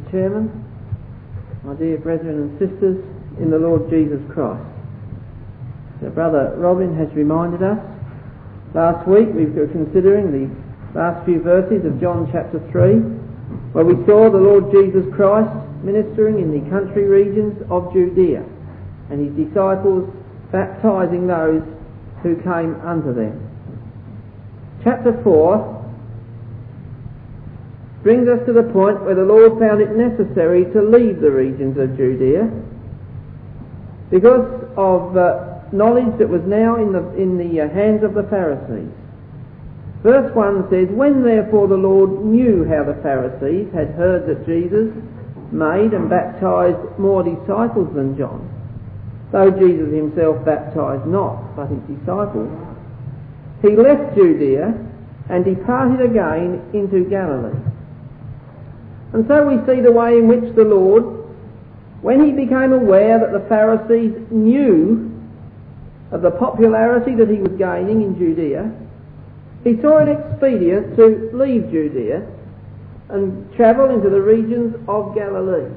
Mr. Chairman, my dear brethren and sisters in the Lord Jesus Christ. So Brother Robin has reminded us, last week we were considering the last few verses of John chapter 3, where we saw the Lord Jesus Christ ministering in the country regions of Judea and his disciples baptizing those who came unto them. Chapter 4 brings us to the point where the Lord found it necessary to leave the regions of Judea because of uh, knowledge that was now in the, in the uh, hands of the Pharisees. Verse 1 says, When therefore the Lord knew how the Pharisees had heard that Jesus made and baptized more disciples than John, though Jesus himself baptized not, but his disciples, he left Judea and departed again into Galilee. And so we see the way in which the Lord, when he became aware that the Pharisees knew of the popularity that he was gaining in Judea, he saw it expedient to leave Judea and travel into the regions of Galilee.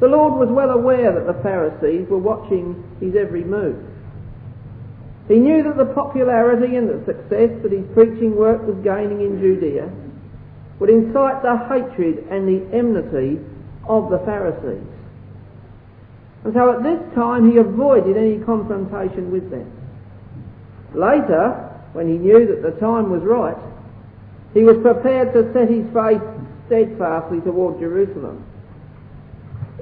The Lord was well aware that the Pharisees were watching his every move. He knew that the popularity and the success that his preaching work was gaining in Judea would incite the hatred and the enmity of the Pharisees. And so at this time he avoided any confrontation with them. Later, when he knew that the time was right, he was prepared to set his face steadfastly toward Jerusalem,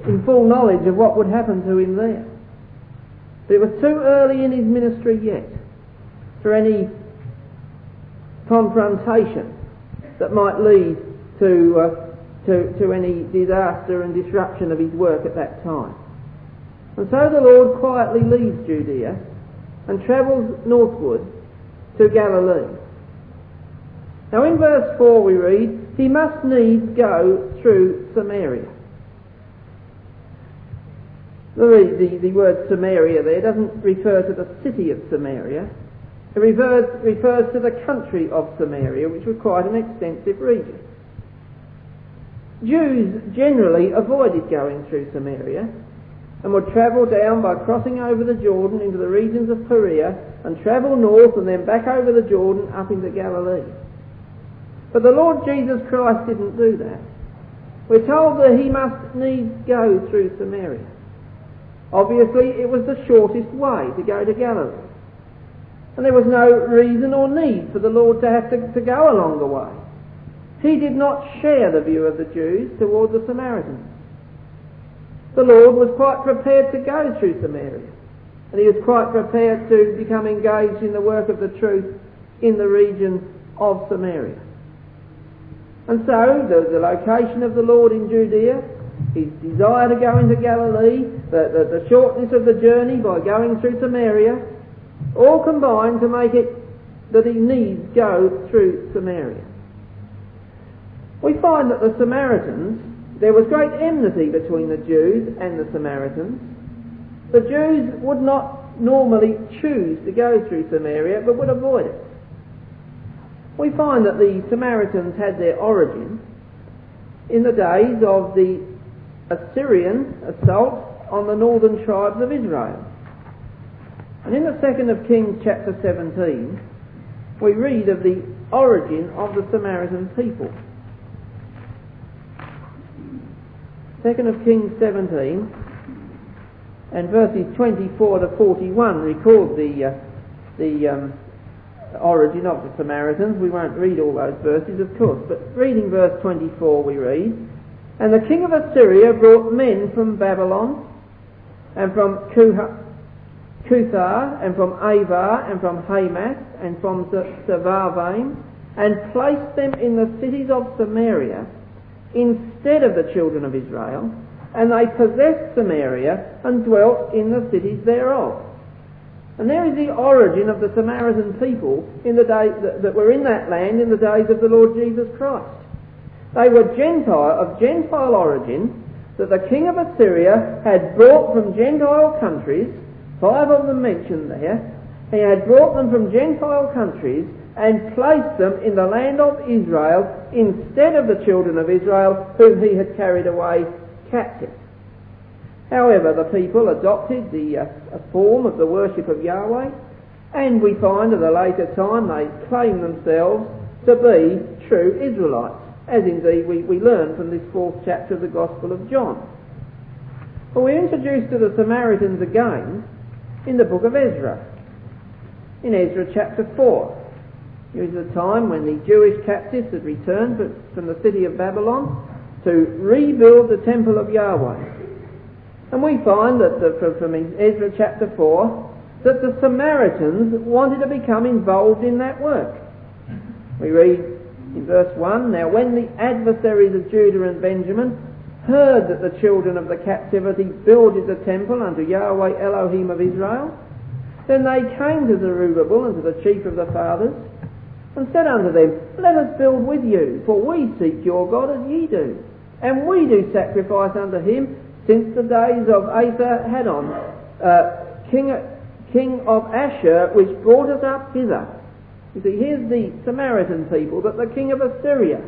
in full knowledge of what would happen to him there. But it was too early in his ministry yet for any confrontation that might lead to, uh, to, to any disaster and disruption of his work at that time. And so the Lord quietly leaves Judea and travels northward to Galilee. Now in verse 4 we read, he must needs go through Samaria. The, the, the, word Samaria there doesn't refer to the city of Samaria. It refers, refers to the country of Samaria, which was quite an extensive region. Jews generally avoided going through Samaria and would travel down by crossing over the Jordan into the regions of Perea and travel north and then back over the Jordan up into Galilee. But the Lord Jesus Christ didn't do that. We're told that he must needs go through Samaria. Obviously, it was the shortest way to go to Galilee. And there was no reason or need for the Lord to have to, to go a longer way. He did not share the view of the Jews toward the Samaritans. The Lord was quite prepared to go through Samaria. And he was quite prepared to become engaged in the work of the truth in the region of Samaria. And so, the, the location of the Lord in Judea, his desire to go into Galilee, the, the, the shortness of the journey by going through Samaria, all combine to make it that he needs go through Samaria. We find that the Samaritans, there was great enmity between the Jews and the Samaritans. The Jews would not normally choose to go through Samaria, but would avoid it. We find that the Samaritans had their origin in the days of the Assyrian assault on the northern tribes of Israel. And in the second of Kings chapter 17, we read of the origin of the Samaritan people. Second of Kings 17 and verses 24 to 41 record the, uh, the um, origin of the Samaritans. We won't read all those verses, of course, but reading verse 24 we read, And the king of Assyria brought men from Babylon and from Kuha, Cuthah, and from Ava, and from Hamath, and from Sepharvaim, and placed them in the cities of Samaria instead of the children of Israel, and they possessed Samaria and dwelt in the cities thereof. And there is the origin of the Samaritan people in the day, that, that were in that land in the days of the Lord Jesus Christ. They were Gentile, of Gentile origin, that the king of Assyria had brought from Gentile countries five of them mentioned there, he had brought them from Gentile countries and placed them in the land of Israel instead of the children of Israel whom he had carried away captive. However, the people adopted the uh, form of the worship of Yahweh, and we find at a later time they claim themselves to be true Israelites, as indeed we, we learn from this fourth chapter of the Gospel of John. But we're introduced to the Samaritans again in the book of Ezra, in Ezra chapter 4. It was the time when the Jewish captives had returned from the city of Babylon to rebuild the temple of Yahweh. And we find that the, from Ezra chapter 4 that the Samaritans wanted to become involved in that work. We read in verse 1 Now, when the adversaries of Judah and Benjamin heard that the children of the captivity builded the temple unto Yahweh Elohim of Israel, then they came to Zerubbabel and to the chief of the fathers, and said unto them, Let us build with you, for we seek your God as ye do. And we do sacrifice unto him since the days of Esarhaddon, uh, king, king of Assur, which brought us up hither. You see, here's the Samaritan people that the king of Assyria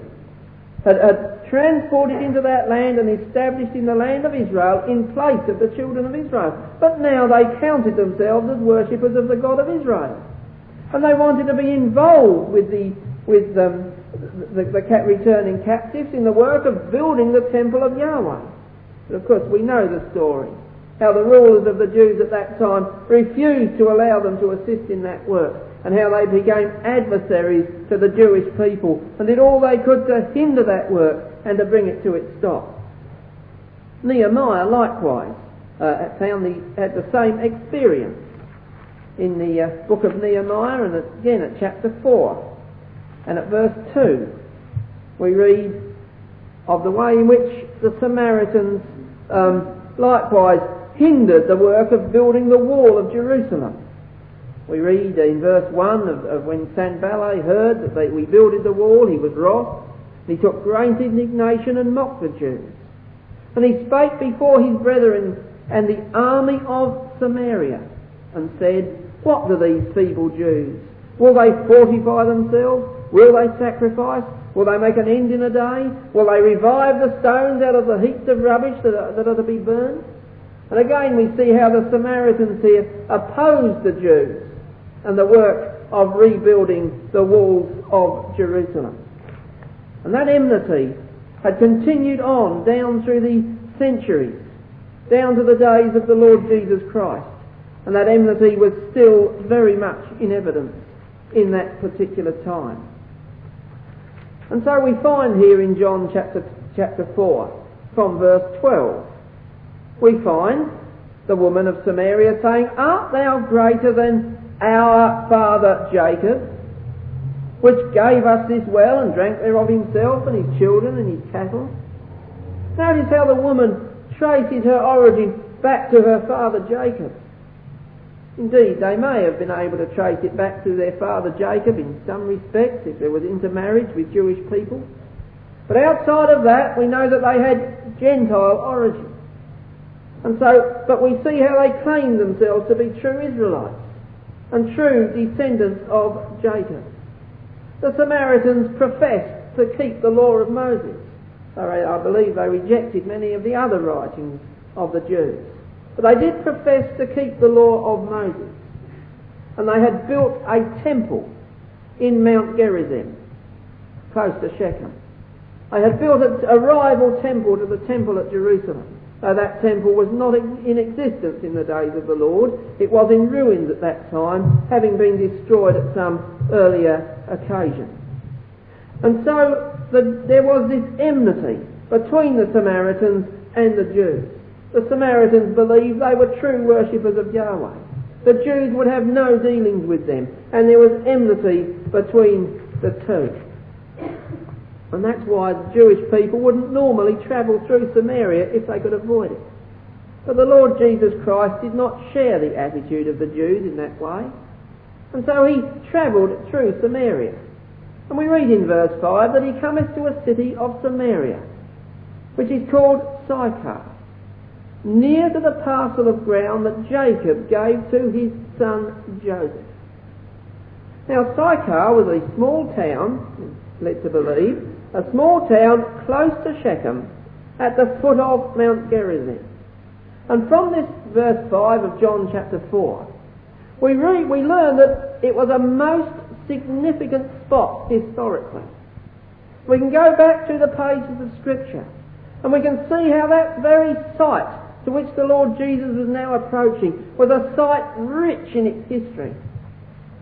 had, had transported into that land and established in the land of Israel in place of the children of Israel. But now they counted themselves as worshippers of the God of Israel. And they wanted to be involved with the, with um, the, the, the returning captives in the work of building the temple of Yahweh. But of course we know the story. How the rulers of the Jews at that time refused to allow them to assist in that work and how they became adversaries to the Jewish people and did all they could to hinder that work and to bring it to its stop. Nehemiah likewise uh, found the, had the same experience in the uh, book of Nehemiah and again at chapter 4 and at verse 2 we read of the way in which the Samaritans um, likewise hindered the work of building the wall of Jerusalem. We read in verse 1 of, of when Sanballat heard that they, we builded the wall, he was wroth. He took great indignation and mocked the Jews. And he spake before his brethren and the army of Samaria and said, What do these feeble Jews? Will they fortify themselves? Will they sacrifice? Will they make an end in a day? Will they revive the stones out of the heaps of rubbish that are, that are to be burned? And again we see how the Samaritans here opposed the Jews and the work of rebuilding the walls of Jerusalem. And that enmity had continued on down through the centuries, down to the days of the Lord Jesus Christ. And that enmity was still very much in evidence in that particular time. And so we find here in John chapter, chapter 4, from verse 12, we find the woman of Samaria saying, Art thou greater than our father Jacob, which gave us this well and drank thereof himself and his children and his cattle? Notice how the woman traces her origin back to her father Jacob. Indeed, they may have been able to trace it back to their father Jacob in some respects, if there was intermarriage with Jewish people. But outside of that, we know that they had Gentile origin. And so, but we see how they claim themselves to be true Israelites and true descendants of Jacob. The Samaritans professed to keep the law of Moses. I believe they rejected many of the other writings of the Jews. But they did profess to keep the law of Moses. And they had built a temple in Mount Gerizim, close to Shechem. They had built a, rival temple to the temple at Jerusalem. Though that temple was not in existence in the days of the Lord, it was in ruins at that time, having been destroyed at some earlier occasion. And so the, there was this enmity between the Samaritans and the Jews. The Samaritans believed they were true worshippers of Yahweh. The Jews would have no dealings with them, and there was enmity between the two. And that's why the Jewish people wouldn't normally travel through Samaria if they could avoid it. But the Lord Jesus Christ did not share the attitude of the Jews in that way. And so he travelled through Samaria. And we read in verse 5 that he cometh to a city of Samaria, which is called Sychar near to the parcel of ground that Jacob gave to his son Joseph. Now Sychar was a small town, led to believe, a small town close to Shechem at the foot of Mount Gerizim. And from this verse 5 of John chapter 4, we, read, we learn that it was a most significant spot historically. We can go back through the pages of Scripture and we can see how that very site to which the Lord Jesus was now approaching was a site rich in its history.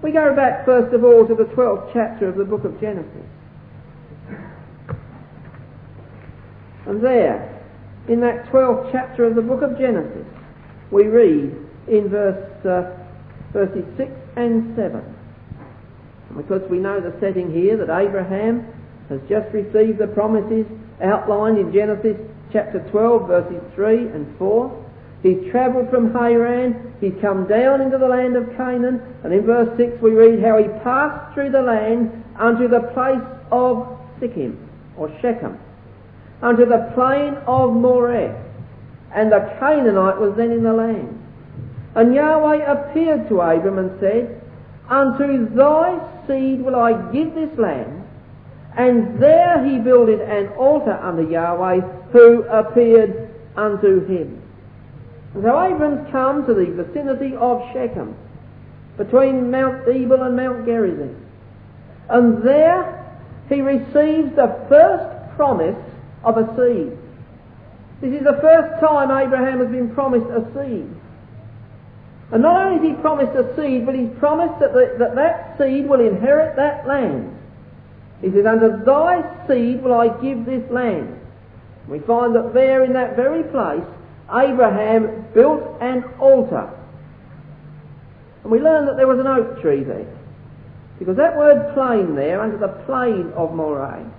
We go back first of all to the 12th chapter of the book of Genesis. And there, in that 12th chapter of the book of Genesis, we read in verse, uh, verses 6 and 7. And because we know the setting here that Abraham has just received the promises outlined in Genesis chapter 12 verses 3 and 4. He's travelled from Haran, he's come down into the land of Canaan, and in verse 6 we read how he passed through the land unto the place of Sichem, or Shechem, unto the plain of Moreh, and the Canaanite was then in the land. And Yahweh appeared to Abram and said, Unto thy seed will I give this land, and there he builded an altar unto Yahweh, who appeared unto him. So Abram's come to the vicinity of Shechem, between Mount Ebal and Mount Gerizim. And there he receives the first promise of a seed. This is the first time Abraham has been promised a seed. And not only is he promised a seed, but he's promised that the, that, that seed will inherit that land. He says, Unto thy seed will I give this land. We find that there in that very place, Abraham built an altar. And we learn that there was an oak tree there. Because that word plain there, under the plain of Moreh,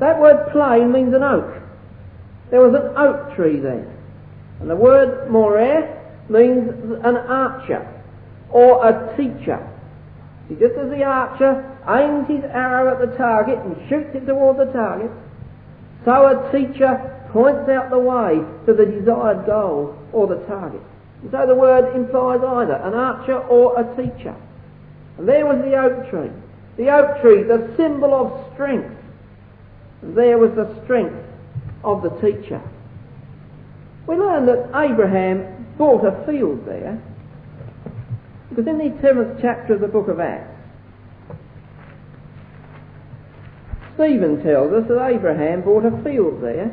that word plain means an oak. There was an oak tree there. And the word Moreh means an archer or a teacher. See, just as the archer aims his arrow at the target and shoots it toward the target, so a teacher points out the way to the desired goal or the target. And so the word implies either an archer or a teacher. And there was the oak tree. The oak tree, the symbol of strength. There was the strength of the teacher. We learn that Abraham bought a field there because in the seventh chapter of the book of Acts, Stephen tells us that Abraham bought a field there.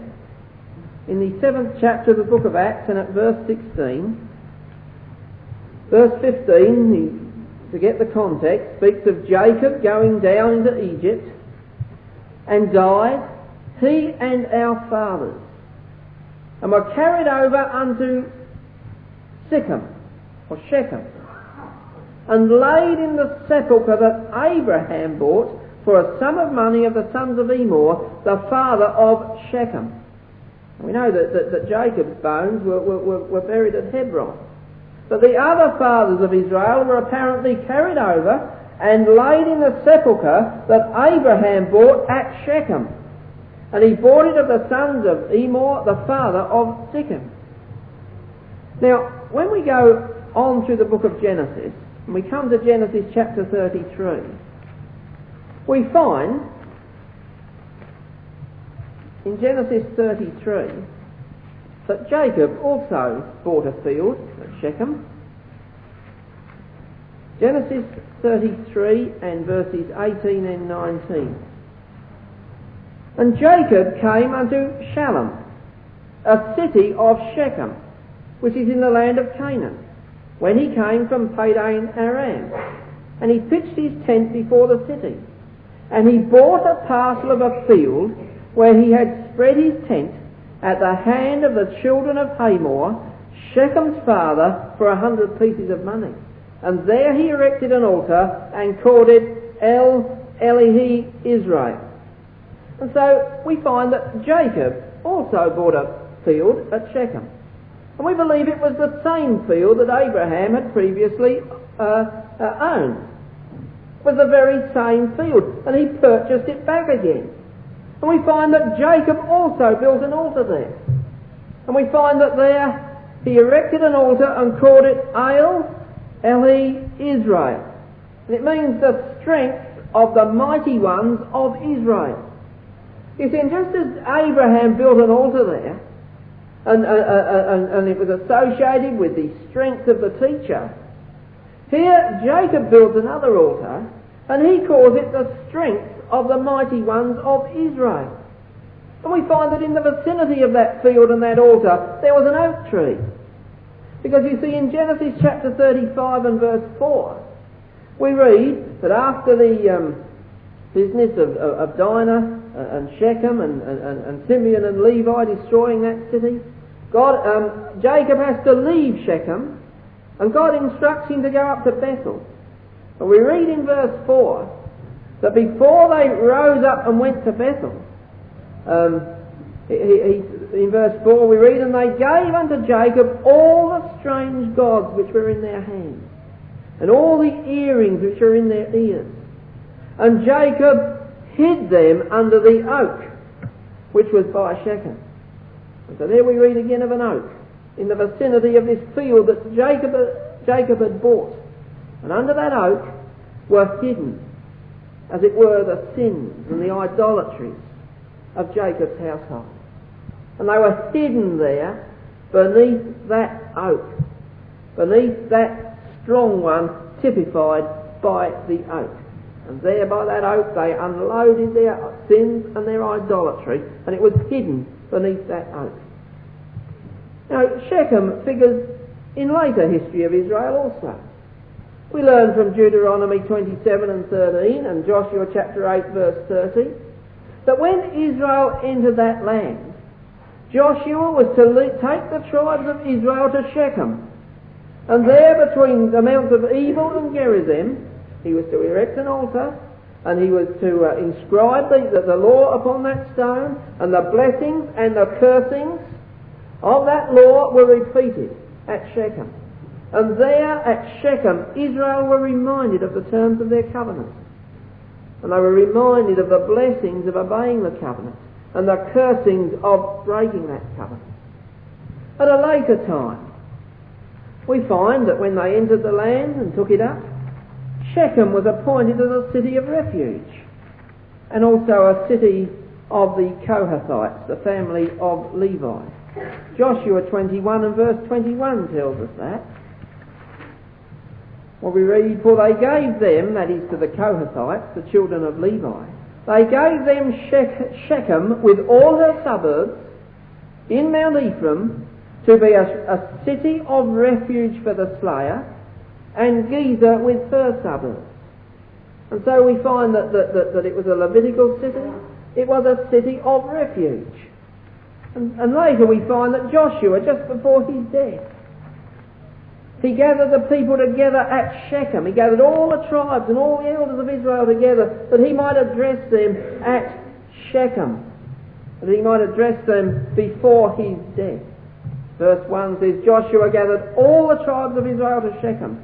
In the seventh chapter of the book of Acts and at verse 16, verse 15, to get the context, speaks of Jacob going down into Egypt and died, he and our fathers, and were carried over unto Sychem, or Shechem, and laid in the sepulchre that Abraham bought for a sum of money of the sons of Emmor, the father of Shechem. We know that, that, that Jacob's bones were, were, were buried at Hebron. But the other fathers of Israel were apparently carried over and laid in the sepulchre that Abraham bought at Shechem. And he bought it of the sons of Emmor, the father of Shechem. Now, when we go on through the book of Genesis, and we come to Genesis chapter 33, we find in Genesis 33 that Jacob also bought a field at Shechem. Genesis 33 and verses 18 and 19. And Jacob came unto Shalem, a city of Shechem, which is in the land of Canaan, when he came from Padan Aram. And he pitched his tent before the city. And he bought a parcel of a field where he had spread his tent at the hand of the children of Hamor, Shechem's father, for a hundred pieces of money. And there he erected an altar and called it El Elohe Israel. And so we find that Jacob also bought a field at Shechem. And we believe it was the same field that Abraham had previously uh, uh, owned was the very same field, and he purchased it back again. And we find that Jacob also built an altar there. And we find that there he erected an altar and called it Ale Eli Israel. And it means the strength of the mighty ones of Israel. You see, and just as Abraham built an altar there, and, uh, uh, uh, and, it was associated with the strength of the teacher, here Jacob builds another altar, and he calls it the strength of the mighty ones of Israel. And we find that in the vicinity of that field and that altar, there was an oak tree. Because you see, in Genesis chapter 35 and verse 4, we read that after the um, business of, of, of Dinah and Shechem and, and, and, Simeon and Levi destroying that city, God, um, Jacob has to leave Shechem, and God instructs him to go up to Bethel. And we read in verse 4 that before they rose up and went to Bethel, um, he, he, in verse 4 we read, And they gave unto Jacob all the strange gods which were in their hands, and all the earrings which were in their ears. And Jacob hid them under the oak, which was by Shechem. And so there we read again of an oak in the vicinity of this field that Jacob, Jacob had bought. And under that oak were hidden, as it were, the sins and the idolatries of Jacob's household. And they were hidden there beneath that oak, beneath that strong one typified by the oak. And there by that oak they unloaded their sins and their idolatry, and it was hidden beneath that oak. Now, Shechem figures in later history of Israel also. We learn from Deuteronomy 27 and 13 and Joshua chapter 8 verse 30 that when Israel entered that land, Joshua was to take the tribes of Israel to Shechem. And there between the mounts of Ebal and Gerizim, he was to erect an altar and he was to uh, inscribe the, the law upon that stone and the blessings and the cursings of that law were repeated at Shechem. And there at Shechem, Israel were reminded of the terms of their covenant. And they were reminded of the blessings of obeying the covenant and the cursings of breaking that covenant. At a later time, we find that when they entered the land and took it up, Shechem was appointed as a city of refuge and also a city of the Kohathites, the family of Levi. Joshua 21 and verse 21 tells us that. Well, we read, For they gave them, that is to the Kohathites, the children of Levi, they gave them Shechem with all her suburbs in Mount Ephraim to be a, a city of refuge for the slayer, and Gezer with her suburbs. And so we find that, that, that, that it was a Levitical city, it was a city of refuge. And, and later we find that Joshua, just before his death, he gathered the people together at Shechem. He gathered all the tribes and all the elders of Israel together that he might address them at Shechem. That he might address them before his death. Verse 1 says, Joshua gathered all the tribes of Israel to Shechem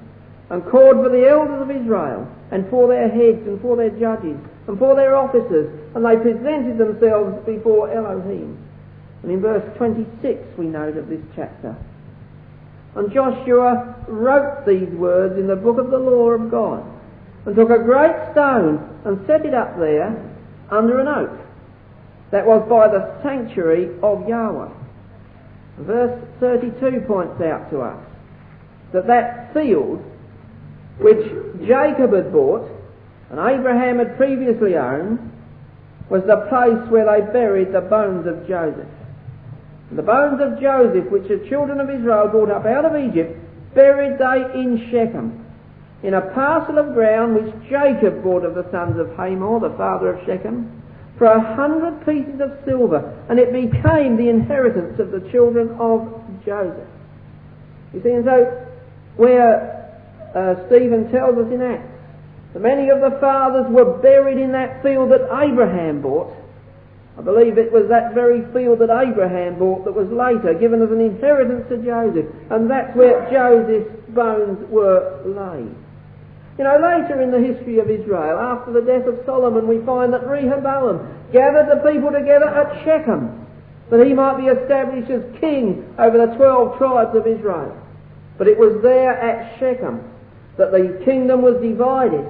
and called for the elders of Israel and for their heads and for their judges and for their officers and they presented themselves before Elohim. And in verse 26 we note of this chapter. And Joshua wrote these words in the book of the law of God, and took a great stone and set it up there under an oak that was by the sanctuary of Yahweh. Verse 32 points out to us that that field which Jacob had bought and Abraham had previously owned was the place where they buried the bones of Joseph. The bones of Joseph, which the children of Israel brought up out of Egypt, buried they in Shechem, in a parcel of ground which Jacob bought of the sons of Hamor, the father of Shechem, for a hundred pieces of silver, and it became the inheritance of the children of Joseph. You see, and so where uh, Stephen tells us in Acts that many of the fathers were buried in that field that Abraham bought, I believe it was that very field that Abraham bought that was later given as an inheritance to Joseph, and that's where Joseph's bones were laid. You know, later in the history of Israel, after the death of Solomon, we find that Rehoboam gathered the people together at Shechem that he might be established as king over the twelve tribes of Israel. But it was there at Shechem that the kingdom was divided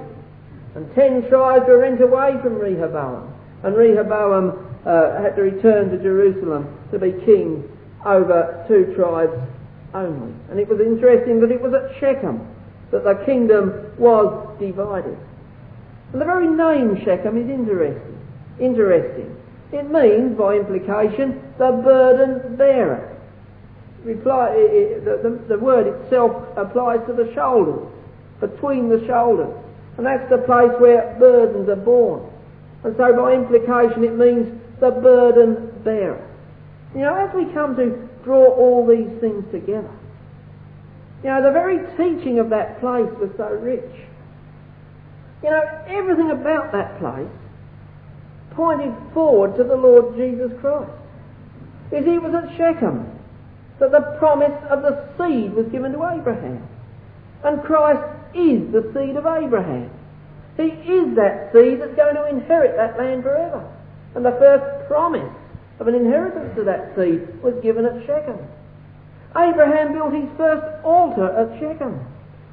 and ten tribes were rent away from Rehoboam and Rehoboam uh, had to return to Jerusalem to be king over two tribes only. And it was interesting that it was at Shechem that the kingdom was divided. And the very name Shechem is interesting. Interesting. It means, by implication, the burden bearer. Reply, it, the, the, the word itself applies to the shoulders, between the shoulders. And that's the place where burdens are borne. And so by implication it means the burden bearer. You know, as we come to draw all these things together, you know, the very teaching of that place was so rich. You know, everything about that place pointed forward to the Lord Jesus Christ. Because he was at Shechem that the promise of the seed was given to Abraham. And Christ is the seed of Abraham. He is that seed that's going to inherit that land forever. And the first promise of an inheritance to that seed was given at Shechem. Abraham built his first altar at Shechem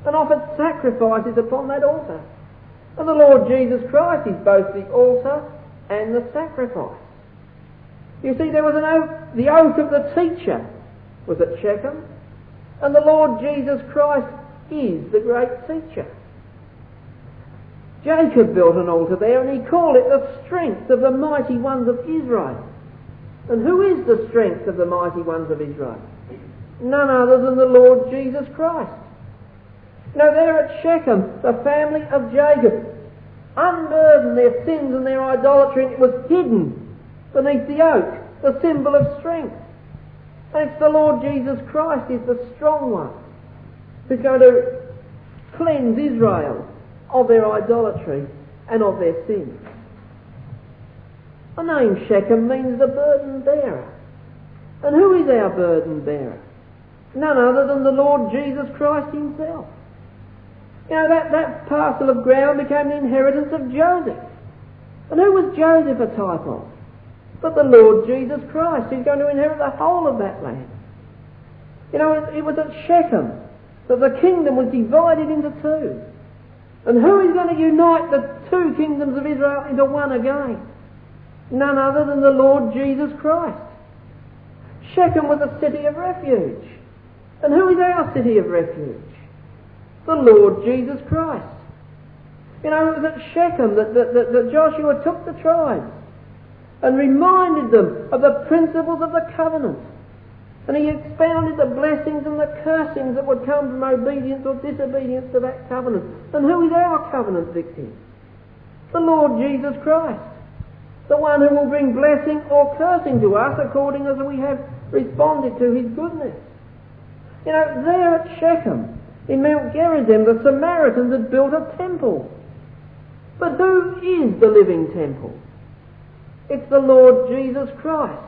and offered sacrifices upon that altar. And the Lord Jesus Christ is both the altar and the sacrifice. You see, there was an oath, the oath of the teacher was at Shechem, and the Lord Jesus Christ is the great teacher. Jacob built an altar there and he called it the strength of the mighty ones of Israel. And who is the strength of the mighty ones of Israel? None other than the Lord Jesus Christ. Now there at Shechem, the family of Jacob unburdened their sins and their idolatry and it was hidden beneath the oak, the symbol of strength. And it's the Lord Jesus Christ is the strong one who's going to cleanse Israel of their idolatry and of their sins. The name Shechem means the burden bearer. And who is our burden bearer? None other than the Lord Jesus Christ himself. You know, that, that parcel of ground became the inheritance of Joseph. And who was Joseph a type of? But the Lord Jesus Christ, who's going to inherit the whole of that land. You know, it, it was at Shechem that the kingdom was divided into two. And who is going to unite the two kingdoms of Israel into one again? None other than the Lord Jesus Christ. Shechem was a city of refuge. And who is our city of refuge? The Lord Jesus Christ. You know, it was at Shechem that, that, that, that Joshua took the tribes and reminded them of the principles of the covenant. And he expounded the blessings and the cursings that would come from obedience or disobedience to that covenant. And who is our covenant victim? The Lord Jesus Christ. The one who will bring blessing or cursing to us according as we have responded to his goodness. You know, there at Shechem, in Mount Gerizim, the Samaritans had built a temple. But who is the living temple? It's the Lord Jesus Christ.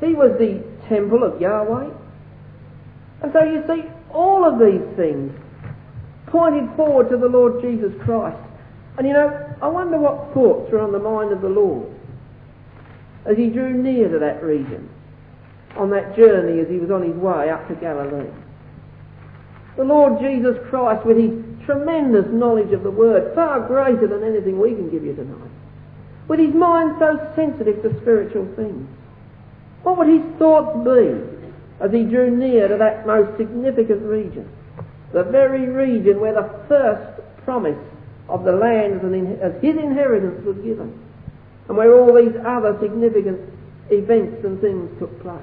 He was the temple of Yahweh. And so you see, all of these things pointed forward to the Lord Jesus Christ. And you know, I wonder what thoughts were on the mind of the Lord as he drew near to that region on that journey as he was on his way up to Galilee. The Lord Jesus Christ, with his tremendous knowledge of the Word, far greater than anything we can give you tonight, with his mind so sensitive to spiritual things, what would his thoughts be as he drew near to that most significant region? The very region where the first promise of the land as, his inheritance was given, and where all these other significant events and things took place.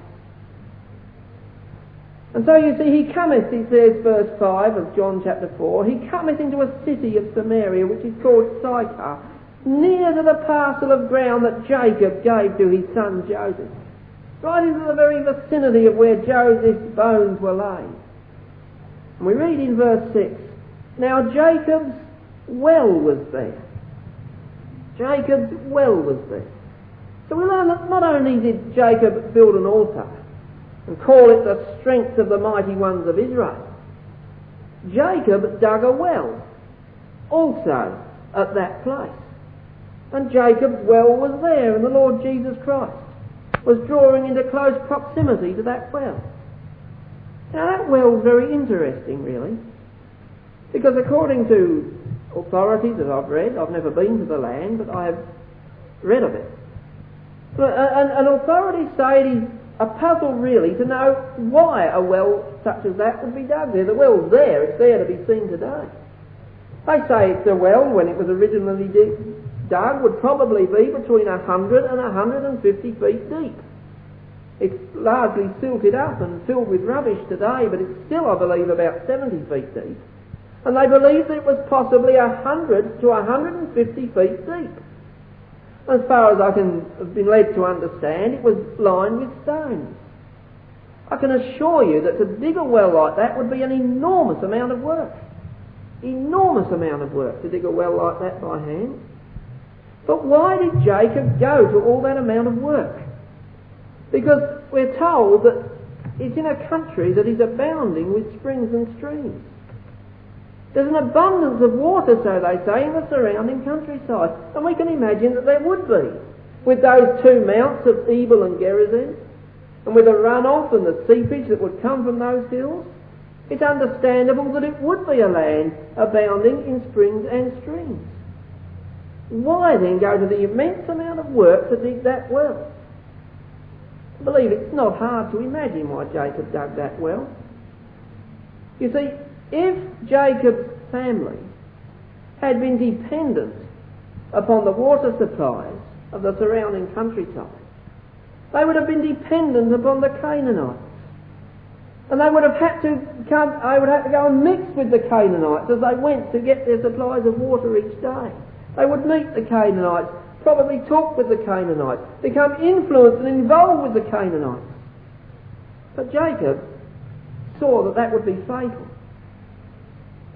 And so you see, he cometh, he says, verse 5 of John chapter 4, he cometh into a city of Samaria, which is called Sychar, near to the parcel of ground that Jacob gave to his son Joseph. Right into the very vicinity of where Joseph's bones were laid. And we read in verse 6, Now Jacob's well was there. Jacob's well was there. So we learn that not only did Jacob build an altar, and call it the strength of the mighty ones of Israel. Jacob dug a well also at that place. And Jacob's well was there, and the Lord Jesus Christ was drawing into close proximity to that well. Now that well's very interesting, really. Because according to authorities that I've read, I've never been to the land, but I have read of it. And, uh, and authorities say it is a puzzle really to know why a well such as that would be dug there. The well's there, it's there to be seen today. They say it's a well when it was originally would probably be between 100 and 150 feet deep. It's largely silted up and filled with rubbish today, but it's still, I believe, about 70 feet deep. And they believe that it was possibly 100 to 150 feet deep. As far as I can have been led to understand, it was lined with stones. I can assure you that to dig a well like that would be an enormous amount of work. Enormous amount of work to dig a well like that by hand. But why did Jacob go to all that amount of work? Because we're told that it's in a country that is abounding with springs and streams. There's an abundance of water, so they say, in the surrounding countryside. And we can imagine that there would be. With those two mounts of Ebal and Gerizim, and with the runoff and the seepage that would come from those hills, it's understandable that it would be a land abounding in springs and streams. Why then go to the immense amount of work to dig that well? I believe it's not hard to imagine why Jacob dug that well. You see, if Jacob's family had been dependent upon the water supplies of the surrounding countryside, they would have been dependent upon the Canaanites. And they would have had to come, they would have to go and mix with the Canaanites as they went to get their supplies of water each day. They would meet the Canaanites, probably talk with the Canaanites, become influenced and involved with the Canaanites. But Jacob saw that that would be fatal.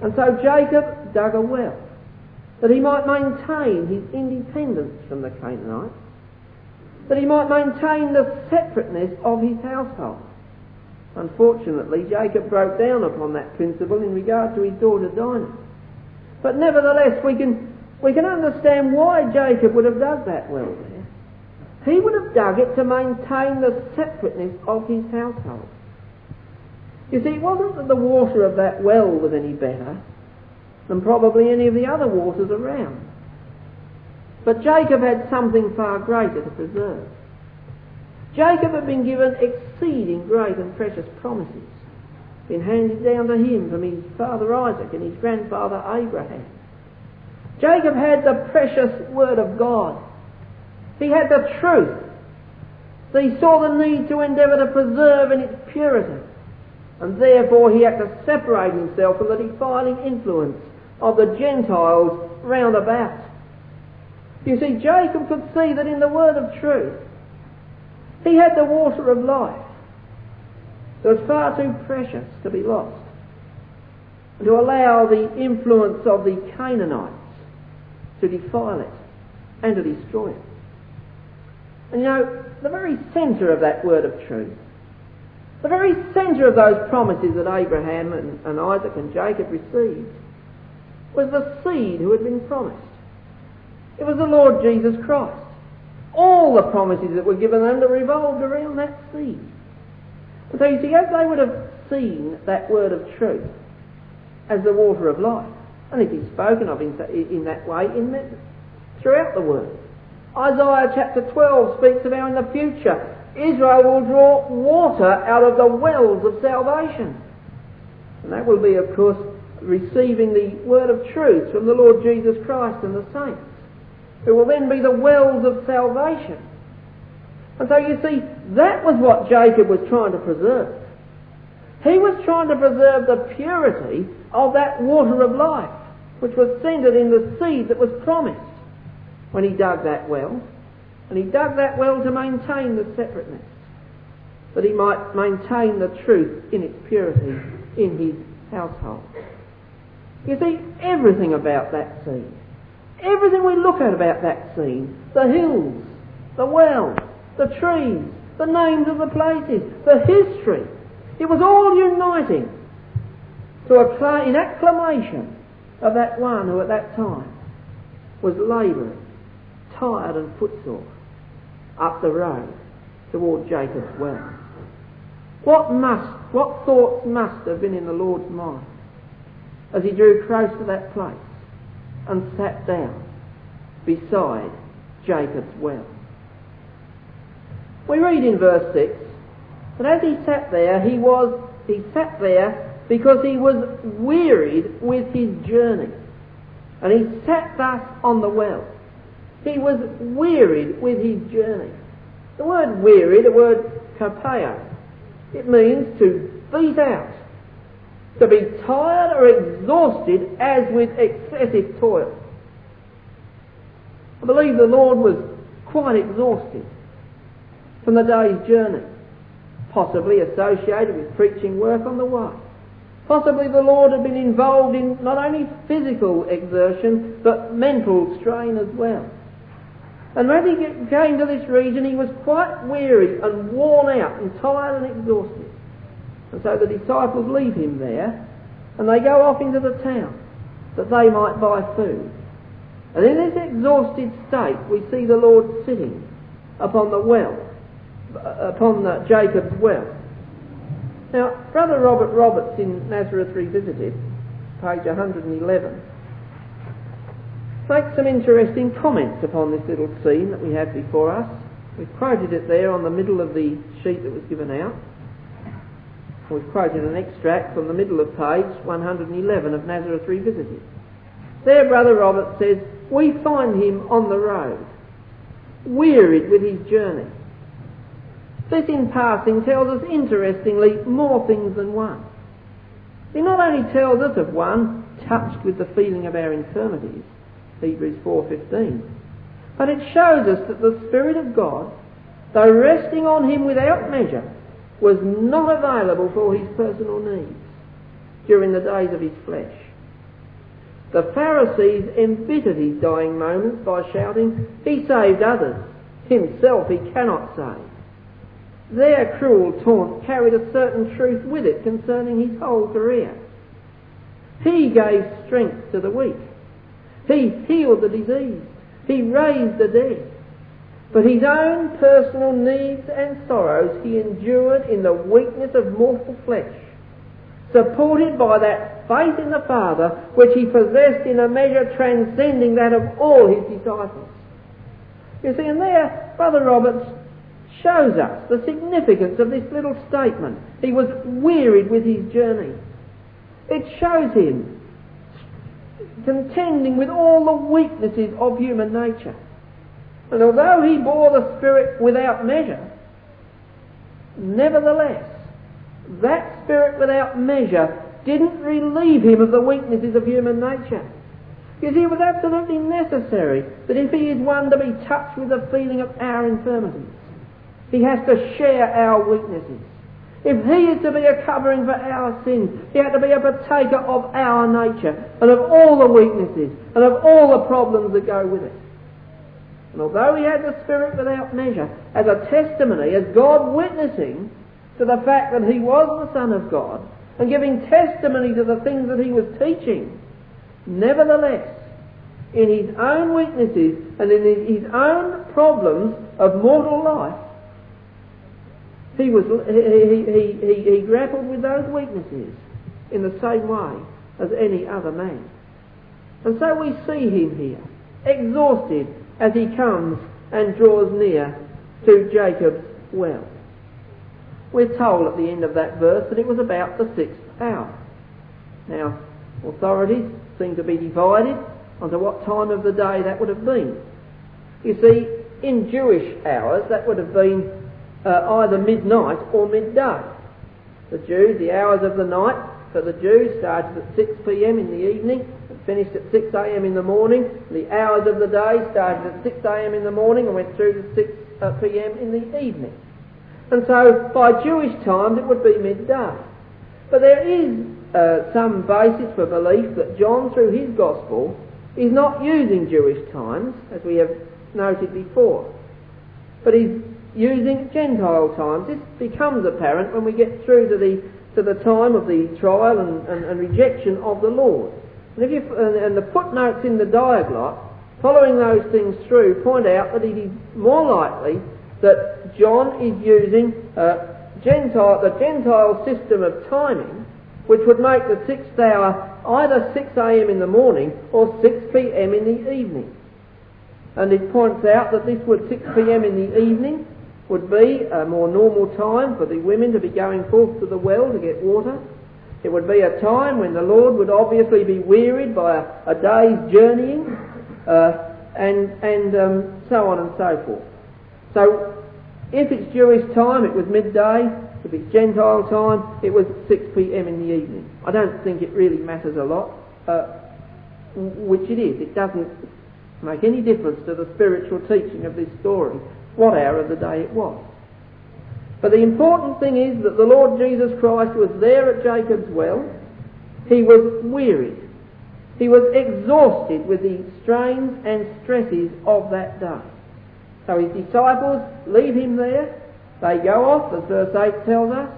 And so Jacob dug a well that he might maintain his independence from the Canaanites, that he might maintain the separateness of his household. Unfortunately, Jacob broke down upon that principle in regard to his daughter Dinah. But nevertheless, we can, we can understand why Jacob would have dug that well there. He would have dug it to maintain the separateness of his household. You see, it wasn't that the water of that well was any better than probably any of the other waters around. But Jacob had something far greater to preserve. Jacob had been given exceeding great and precious promises, been handed down to him from his father Isaac and his grandfather Abraham. Jacob had the precious word of God. He had the truth. He saw the need to endeavour to preserve in its purity and therefore he had to separate himself from the defiling influence of the Gentiles round about. You see, Jacob could see that in the word of truth, he had the water of life that was far too precious to be lost, and to allow the influence of the Canaanites to defile it and to destroy it. And you know, the very centre of that word of truth the very centre of those promises that Abraham and, and Isaac and Jacob received was the seed who had been promised. It was the Lord Jesus Christ. All the promises that were given them revolved around that seed. And so you see, as they would have seen that word of truth as the water of life, and it is spoken of in, in that way in throughout the word. Isaiah chapter 12 speaks of how in the future Israel will draw water out of the wells of salvation. And that will be, of course, receiving the word of truth from the Lord Jesus Christ and the saints, who will then be the wells of salvation. And so you see, that was what Jacob was trying to preserve. He was trying to preserve the purity of that water of life, which was centered in the seed that was promised when he dug that well. And he dug that well to maintain the separateness, that he might maintain the truth in its purity in his household. You see, everything about that scene, everything we look at about that scene, the hills, the wells, the trees, the names of the places, the history, it was all uniting to a, in acclamation of that one who at that time was labouring, tired and footsore, up the road toward Jacob's well. What must, what thoughts must have been in the Lord's mind? as he drew close to that place and sat down beside Jacob's well. We read in verse 6 that as he sat there, he was, he sat there because he was wearied with his journey. And he sat thus on the well. He was wearied with his journey. The word weary, the word kapeo, it means to beat out, to be tired or exhausted as with excessive toil. I believe the Lord was quite exhausted from the day's journey, possibly associated with preaching work on the way. Possibly the Lord had been involved in not only physical exertion, but mental strain as well. And when he came to this region, he was quite weary and worn out and tired and exhausted. And so the disciples leave him there, and they go off into the town that they might buy food. And in this exhausted state, we see the Lord sitting upon the well, upon the Jacob's well. Now, Brother Robert Roberts in Nazareth Revisited, page 111, makes some interesting comments upon this little scene that we have before us. We've quoted it there on the middle of the sheet that was given out. We've quoted an extract from the middle of page 111 of Nazareth Revisited. There, Brother Robert says, We find him on the road, wearied with his journey this in passing tells us interestingly more things than one. It not only tells us of one touched with the feeling of our infirmities, Hebrews 4.15, but it shows us that the Spirit of God, though resting on him without measure, was not available for his personal needs during the days of his flesh. The Pharisees embittered his dying moments by shouting, He saved others, himself he cannot save. Their cruel taunt carried a certain truth with it concerning his whole career. He gave strength to the weak. He healed the diseased. He raised the dead. But his own personal needs and sorrows he endured in the weakness of mortal flesh, supported by that faith in the Father which he possessed in a measure transcending that of all his disciples. You see, and there, Brother Roberts shows us the significance of this little statement. He was wearied with his journey. It shows him contending with all the weaknesses of human nature. And although he bore the Spirit without measure, nevertheless, that Spirit without measure didn't relieve him of the weaknesses of human nature. You see, it was absolutely necessary that if he is one to be touched with the feeling of our infirmities, he has to share our weaknesses. If he is to be a covering for our sins, he had to be a partaker of our nature and of all the weaknesses and of all the problems that go with it. And although he had the Spirit without measure, as a testimony, as God witnessing to the fact that he was the Son of God and giving testimony to the things that he was teaching, nevertheless, in his own weaknesses and in his own problems of mortal life, he, was, he, he, he, he grappled with those weaknesses in the same way as any other man. And so we see him here, exhausted as he comes and draws near to Jacob's well. We're told at the end of that verse that it was about the sixth hour. Now, authorities seem to be divided onto what time of the day that would have been. You see, in Jewish hours, that would have been uh, either midnight or midday. The Jews, the hours of the night for the Jews started at 6 p.m. in the evening and finished at 6 a.m. in the morning. The hours of the day started at 6 a.m. in the morning and went through to 6 uh, p.m. in the evening. And so by Jewish times it would be midday. But there is uh, some basis for belief that John, through his Gospel, is not using Jewish times, as we have noted before, but he's using Gentile times. This becomes apparent when we get through to the, to the time of the trial and, and, and rejection of the Lord. And, if you, and, the footnotes in the diaglott, following those things through, point out that it is more likely that John is using uh, Gentile, the Gentile system of timing which would make the sixth hour either 6 a.m. in the morning or 6 p.m. in the evening. And it points out that this would 6 p.m. in the evening would be a more normal time for the women to be going forth to the well to get water. It would be a time when the Lord would obviously be wearied by a, a day's journeying, uh, and and um, so on and so forth. So, if it's Jewish time, it was midday. If it's Gentile time, it was 6 p.m. in the evening. I don't think it really matters a lot, uh, which it is. It doesn't make any difference to the spiritual teaching of this story what hour of the day it was. But the important thing is that the Lord Jesus Christ was there at Jacob's well. He was wearied. He was exhausted with the strains and stresses of that day. So his disciples leave him there. They go off, as verse 8 tells us,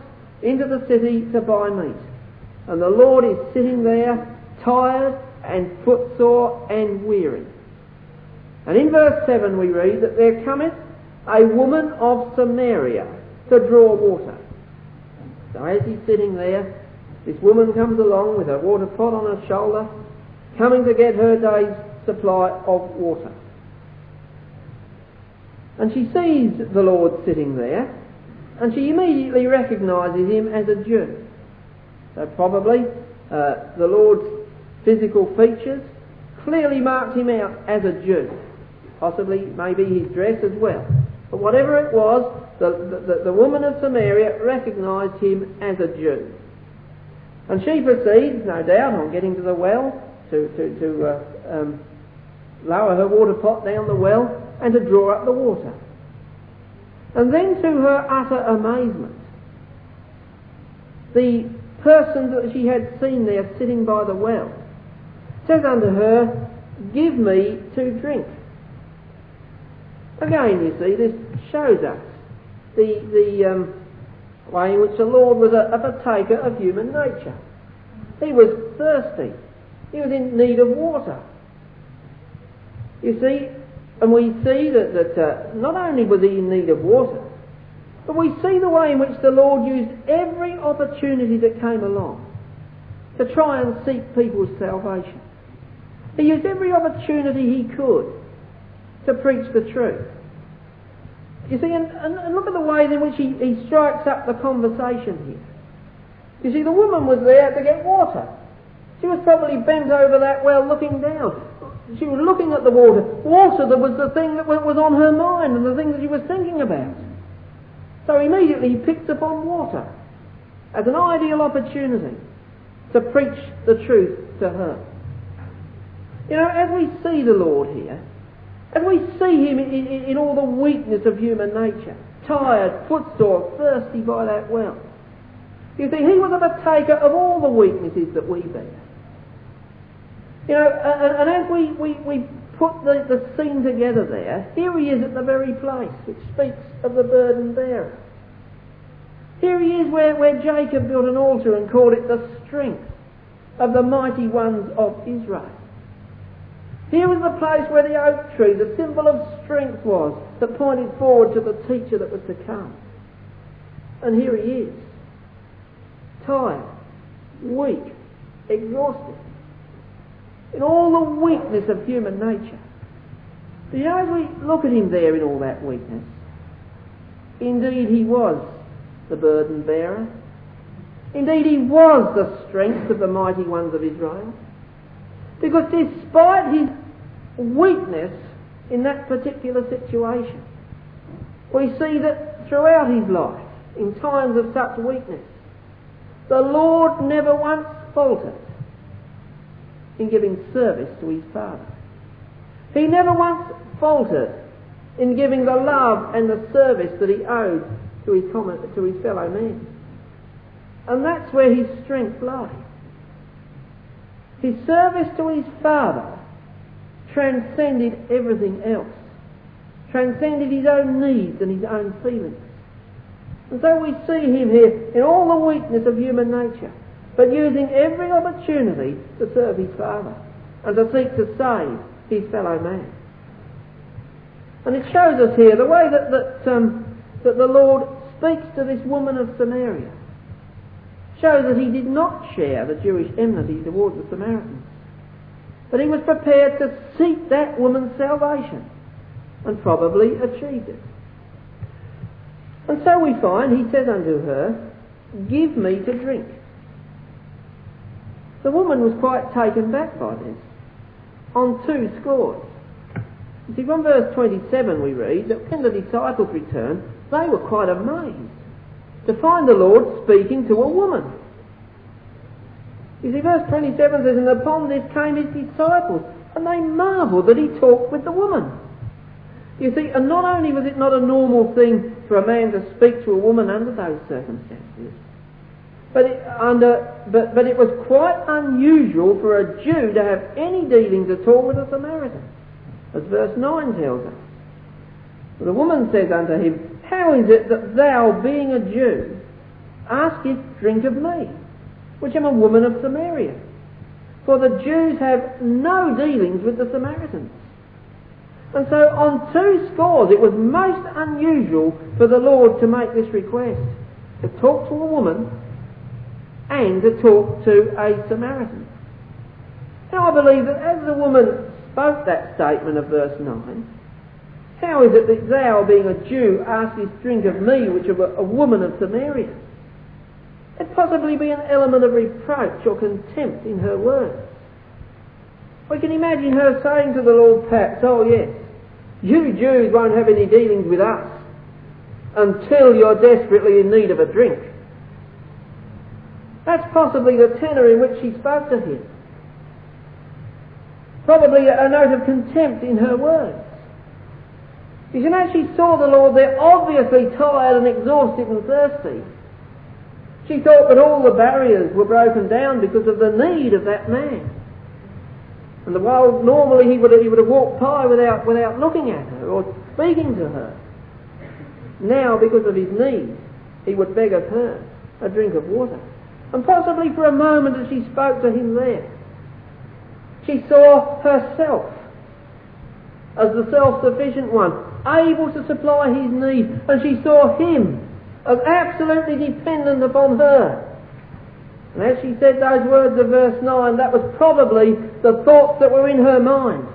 into the city to buy meat. And the Lord is sitting there, tired and footsore and weary. And in verse 7 we read that there cometh a woman of Samaria to draw water. So as he's sitting there, this woman comes along with her water pot on her shoulder, coming to get her day's supply of water. And she sees the Lord sitting there, and she immediately recognises him as a Jew. So probably uh, the Lord's physical features clearly marked him out as a Jew. Possibly, maybe his dress as well. But whatever it was, the, the, the woman of Samaria recognised him as a Jew. And she proceeds, no doubt, on getting to the well, to, to, to uh, um, lower her water pot down the well and to draw up the water. And then, to her utter amazement, the person that she had seen there sitting by the well says unto her, Give me to drink. Again, you see, this shows us the, the um, way in which the Lord was a, a partaker of human nature. He was thirsty. He was in need of water. You see, and we see that, that uh, not only was he in need of water, but we see the way in which the Lord used every opportunity that came along to try and seek people's salvation. He used every opportunity he could to preach the truth. You see, and, and, look at the way in which he, he strikes up the conversation here. You see, the woman was there to get water. She was probably bent over that well looking down. She was looking at the water. Water that was the thing that was on her mind and the thing that she was thinking about. So immediately he picks upon water as an ideal opportunity to preach the truth to her. You know, as we see the Lord here, and we see him in, in, in all the weakness of human nature, tired, footsore, thirsty by that well. You see, he was a partaker of all the weaknesses that we bear. You know, and, and as we, we, we put the, the scene together there, here he is at the very place which speaks of the burden bearer. Here he is where, where Jacob built an altar and called it the strength of the mighty ones of Israel. Here was the place where the oak tree, the symbol of strength was, that pointed forward to the teacher that was to come. And here he is, tired, weak, exhausted, in all the weakness of human nature. But you know, as we look at him there in all that weakness, indeed he was the burden bearer. Indeed he was the strength of the mighty ones of Israel. Because despite his weakness in that particular situation, we see that throughout his life, in times of such weakness, the Lord never once faltered in giving service to his Father. He never once faltered in giving the love and the service that he owed to his, common, to his fellow men. And that's where his strength lay. His service to his Father transcended everything else, transcended his own needs and his own feelings. And so we see him here in all the weakness of human nature, but using every opportunity to serve his Father and to seek to save his fellow man. And it shows us here the way that, that, um, that the Lord speaks to this woman of Samaria shows that he did not share the Jewish enmity towards the Samaritans. But he was prepared to seek that woman's salvation and probably achieved it. And so we find he says unto her, Give me to drink. The woman was quite taken back by this, on two scores. You see, from verse 27 we read that when the disciples returned, they were quite amazed to find the Lord speaking to a woman. You see, verse 27 says, And upon this came his disciples, and they marvelled that he talked with the woman. You see, and not only was it not a normal thing for a man to speak to a woman under those circumstances, but it, under, but, but it was quite unusual for a Jew to have any dealings at all with a Samaritan, as verse 9 tells us. But the woman says unto him, How is it that thou, being a Jew, askest drink of me, which am a woman of Samaria? For the Jews have no dealings with the Samaritans. And so on two scores it was most unusual for the Lord to make this request, to talk to a woman and to talk to a Samaritan. Now I believe that as the woman spoke that statement of verse 9, how is it that thou, being a Jew, askest drink of me, which am a woman of Samaria? It possibly be an element of reproach or contempt in her words. We can imagine her saying to the Lord perhaps, oh yes, you Jews won't have any dealings with us until you're desperately in need of a drink. That's possibly the tenor in which she spoke to him. Probably a note of contempt in her words. You see, as she saw the Lord there, obviously tired and exhausted and thirsty, she thought that all the barriers were broken down because of the need of that man. And the while normally he would, have, he would have walked by without, without looking at her or speaking to her. Now, because of his need, he would beg of her a drink of water. And possibly for a moment as she spoke to him there, she saw herself as the self-sufficient one, able to supply his need, and she saw him as absolutely dependent upon her. And as she said those words of verse 9, that was probably the thoughts that were in her mind.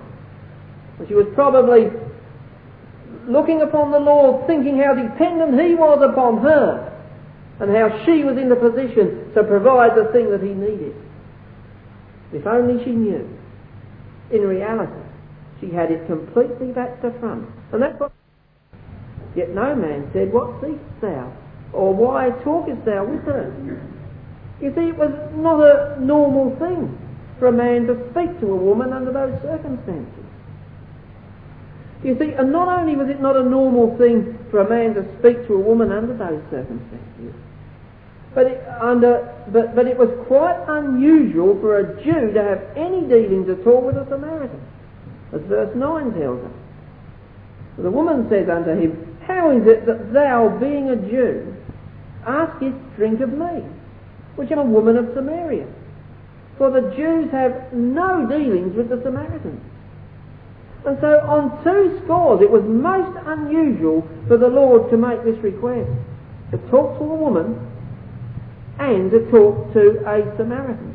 And she was probably looking upon the Lord, thinking how dependent he was upon her and how she was in the position to provide the thing that he needed. If only she knew. In reality, she had it completely back to front. And that's what. Yet no man said, What seekest thou? Or why talkest thou with her? You see, it was not a normal thing for a man to speak to a woman under those circumstances. You see, and not only was it not a normal thing for a man to speak to a woman under those circumstances, but it, under, but, but it was quite unusual for a Jew to have any dealings at all with a Samaritan, as verse 9 tells us. The woman says unto him, How is it that thou, being a Jew, askest drink of me, which am a woman of Samaria? For the Jews have no dealings with the Samaritans. And so on two scores it was most unusual for the Lord to make this request, to talk to a woman and to talk to a Samaritan.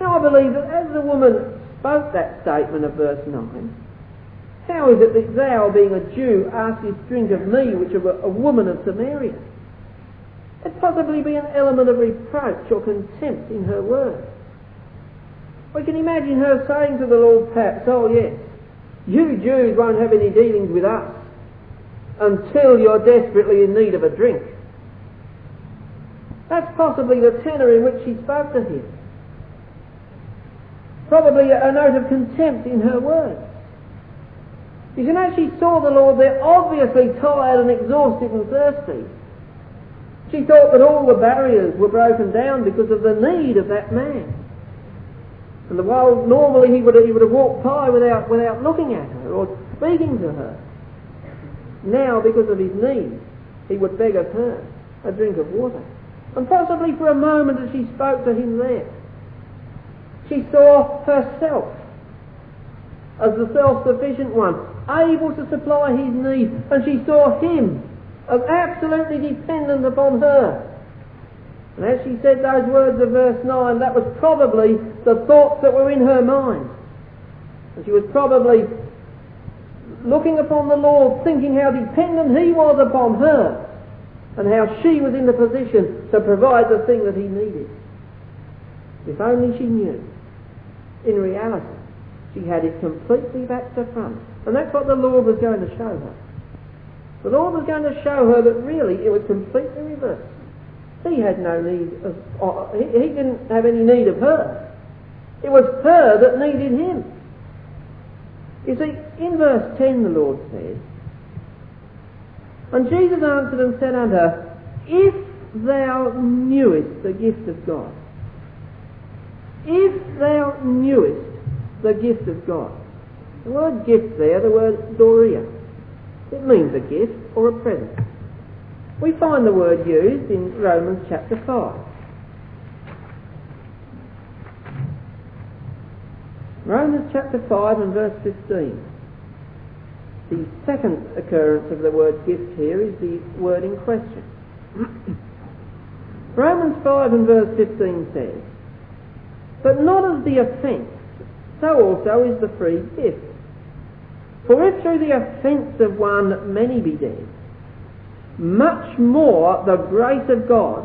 Now I believe that as the woman spoke that statement of verse 9, how is it that thou, being a Jew, askest drink of me, which am a woman of Samaria? It possibly be an element of reproach or contempt in her words. We can imagine her saying to the Lord perhaps, oh yes, you Jews won't have any dealings with us until you're desperately in need of a drink. That's possibly the tenor in which she spoke to him. Probably a note of contempt in her words. You can actually saw the Lord there obviously tired and exhausted and thirsty. She thought that all the barriers were broken down because of the need of that man. And the while normally he would, have, he would have walked by without, without looking at her or speaking to her. Now, because of his need, he would beg of her a drink of water. And possibly for a moment as she spoke to him there, she saw herself as the self-sufficient one, able to supply his needs, and she saw him as absolutely dependent upon her. And as she said those words of verse 9, that was probably the thoughts that were in her mind. And she was probably looking upon the Lord, thinking how dependent He was upon her, and how she was in the position to provide the thing that He needed. If only she knew. In reality, she had it completely back to front. And that's what the Lord was going to show her. The Lord was going to show her that really it was completely reversed. He had no need of, uh, he, he didn't have any need of her. It was her that needed him. You see, in verse 10 the Lord says, And Jesus answered and said unto her, If thou knewest the gift of God, if thou knewest the gift of God. The word gift there, the word dorea, it means a gift or a present. We find the word used in Romans chapter 5. Romans chapter 5 and verse 15. The second occurrence of the word gift here is the word in question. Romans 5 and verse 15 says, But not of the offence, so also is the free gift. For if through the offence of one many be dead, much more the grace of God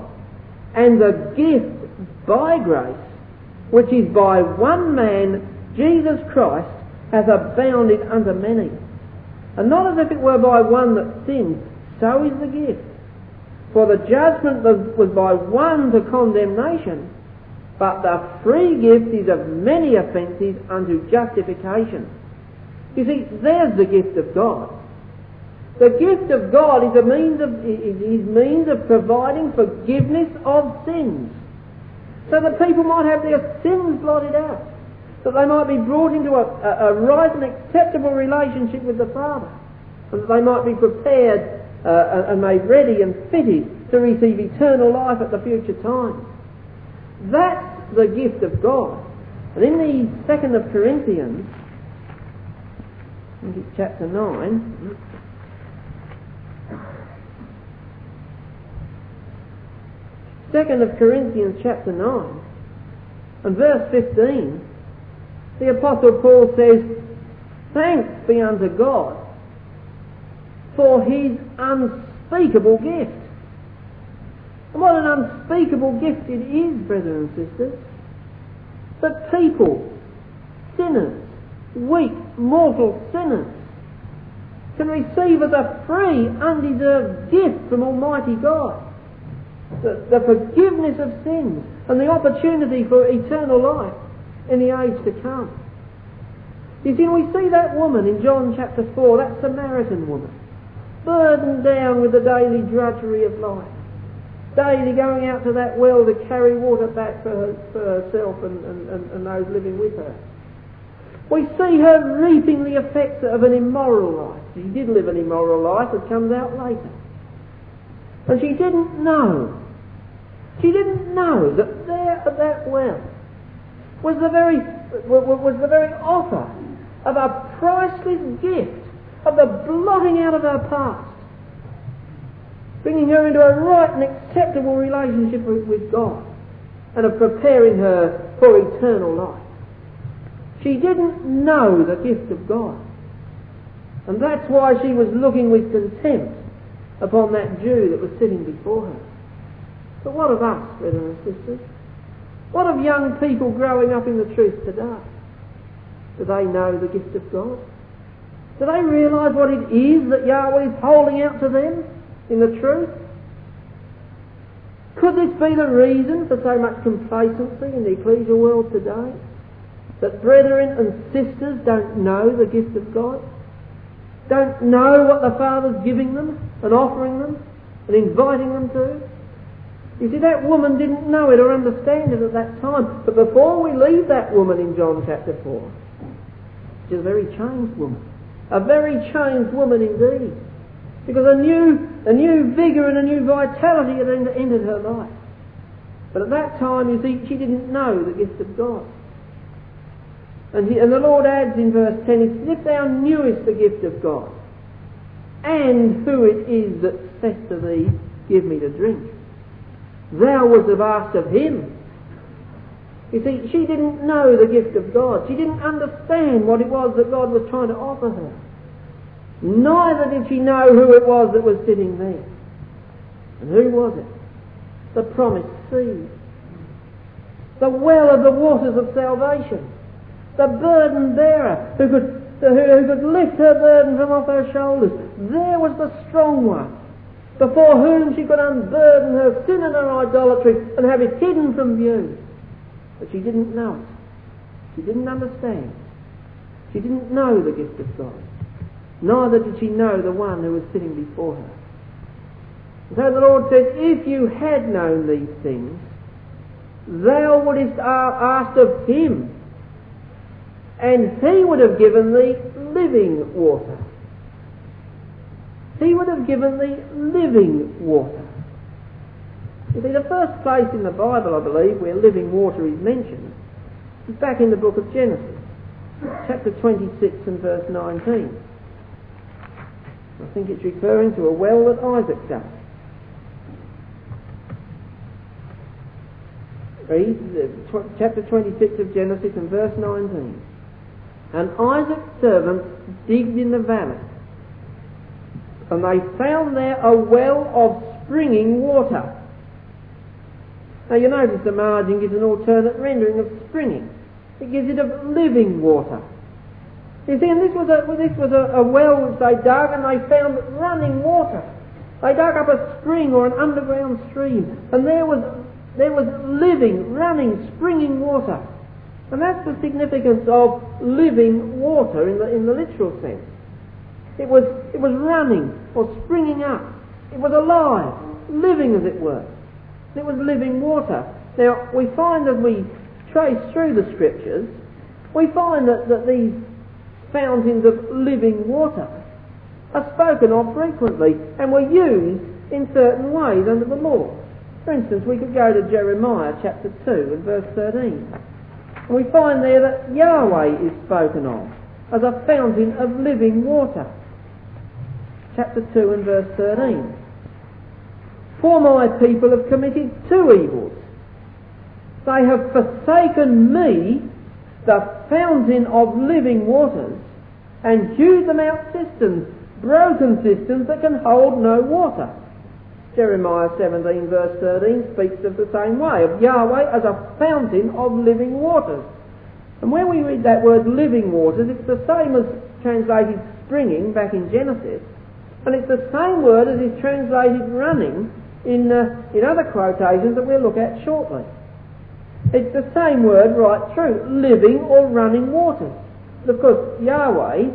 and the gift by grace, which is by one man, Jesus Christ, hath abounded unto many. And not as if it were by one that sinned, so is the gift. For the judgment was by one to condemnation, but the free gift is of many offences unto justification. You see, there's the gift of God. The gift of God is a means of is means of providing forgiveness of sins. So that people might have their sins blotted out. That they might be brought into a, a, a right and acceptable relationship with the Father. And that they might be prepared uh, and made ready and fitted to receive eternal life at the future time. That's the gift of God. And in the second of Corinthians, I think it's chapter 9, Second of Corinthians chapter 9 and verse 15, the Apostle Paul says, Thanks be unto God for his unspeakable gift. And what an unspeakable gift it is, brothers and sisters, that people, sinners, weak, mortal sinners, can receive as a free, undeserved gift from Almighty God. The, the forgiveness of sins and the opportunity for eternal life in the age to come. You see, we see that woman in John chapter 4, that Samaritan woman, burdened down with the daily drudgery of life daily going out to that well to carry water back for, her, for herself and, and, and, those living with her. We see her reaping the effects of an immoral life. She did live an immoral life, it comes out later. And she didn't know. She didn't know that there at that well was the very was the very offer of a priceless gift of the blotting out of her past bringing her into a right and acceptable relationship with, God and of preparing her for eternal life. She didn't know the gift of God. And that's why she was looking with contempt upon that Jew that was sitting before her. But what of us, brothers and sisters? What of young people growing up in the truth today? Do they know the gift of God? Do they realise what it is that Yahweh is holding out to them? In the truth? Could this be the reason for so much complacency in the ecclesial world today? That brethren and sisters don't know the gift of God? Don't know what the Father's giving them and offering them and inviting them to? You see, that woman didn't know it or understand it at that time. But before we leave that woman in John chapter 4, she's a very changed woman. A very changed woman indeed. Because a new, a new vigour and a new vitality had entered her life. But at that time, you see, she didn't know the gift of God. And, he, and the Lord adds in verse 10, If thou knewest the gift of God, and who it is that saith to thee, Give me to drink. thou wouldst have asked of him. You see, she didn't know the gift of God. She didn't understand what it was that God was trying to offer her. Neither did she know who it was that was sitting there. And who was it? The promised seed. The well of the waters of salvation. The burden bearer who could, who could lift her burden from off her shoulders. There was the strong one before whom she could unburden her sin and her idolatry and have it hidden from view. But she didn't know it. She didn't understand. She didn't know the gift of God. Neither did she know the one who was sitting before her. So the Lord said, If you had known these things, thou wouldst have asked of him, and he would have given thee living water. He would have given thee living water. You see, the first place in the Bible, I believe, where living water is mentioned is back in the book of Genesis, chapter 26 and verse 19. I think it's referring to a well that Isaac dug. Read chapter 26 of Genesis and verse 19. And Isaac's servants digged in the valley, and they found there a well of springing water. Now you notice the margin gives an alternate rendering of springing. It gives it of living water. You see, and this was a this was a, a well which they dug and they found running water. They dug up a spring or an underground stream, and there was there was living, running, springing water. And that's the significance of living water in the, in the literal sense. It was, it was running or springing up. It was alive, living as it were. It was living water. Now, we find as we trace through the scriptures, we find that, that these fountains of living water are spoken of frequently and were used in certain ways under the law. For instance, we could go to Jeremiah chapter 2 and verse 13. And we find there that Yahweh is spoken of as a fountain of living water. Chapter 2 and verse 13. For my people have committed two evils. They have forsaken me, the fountain of living waters, and hewed them out cisterns, broken cisterns that can hold no water. Jeremiah 17 verse 13 speaks of the same way, of Yahweh as a fountain of living waters. And when we read that word living waters, it's the same as translated springing back in Genesis, and it's the same word as is translated running in, uh, in other quotations that we'll look at shortly. It's the same word right through, living or running waters. Of course, Yahweh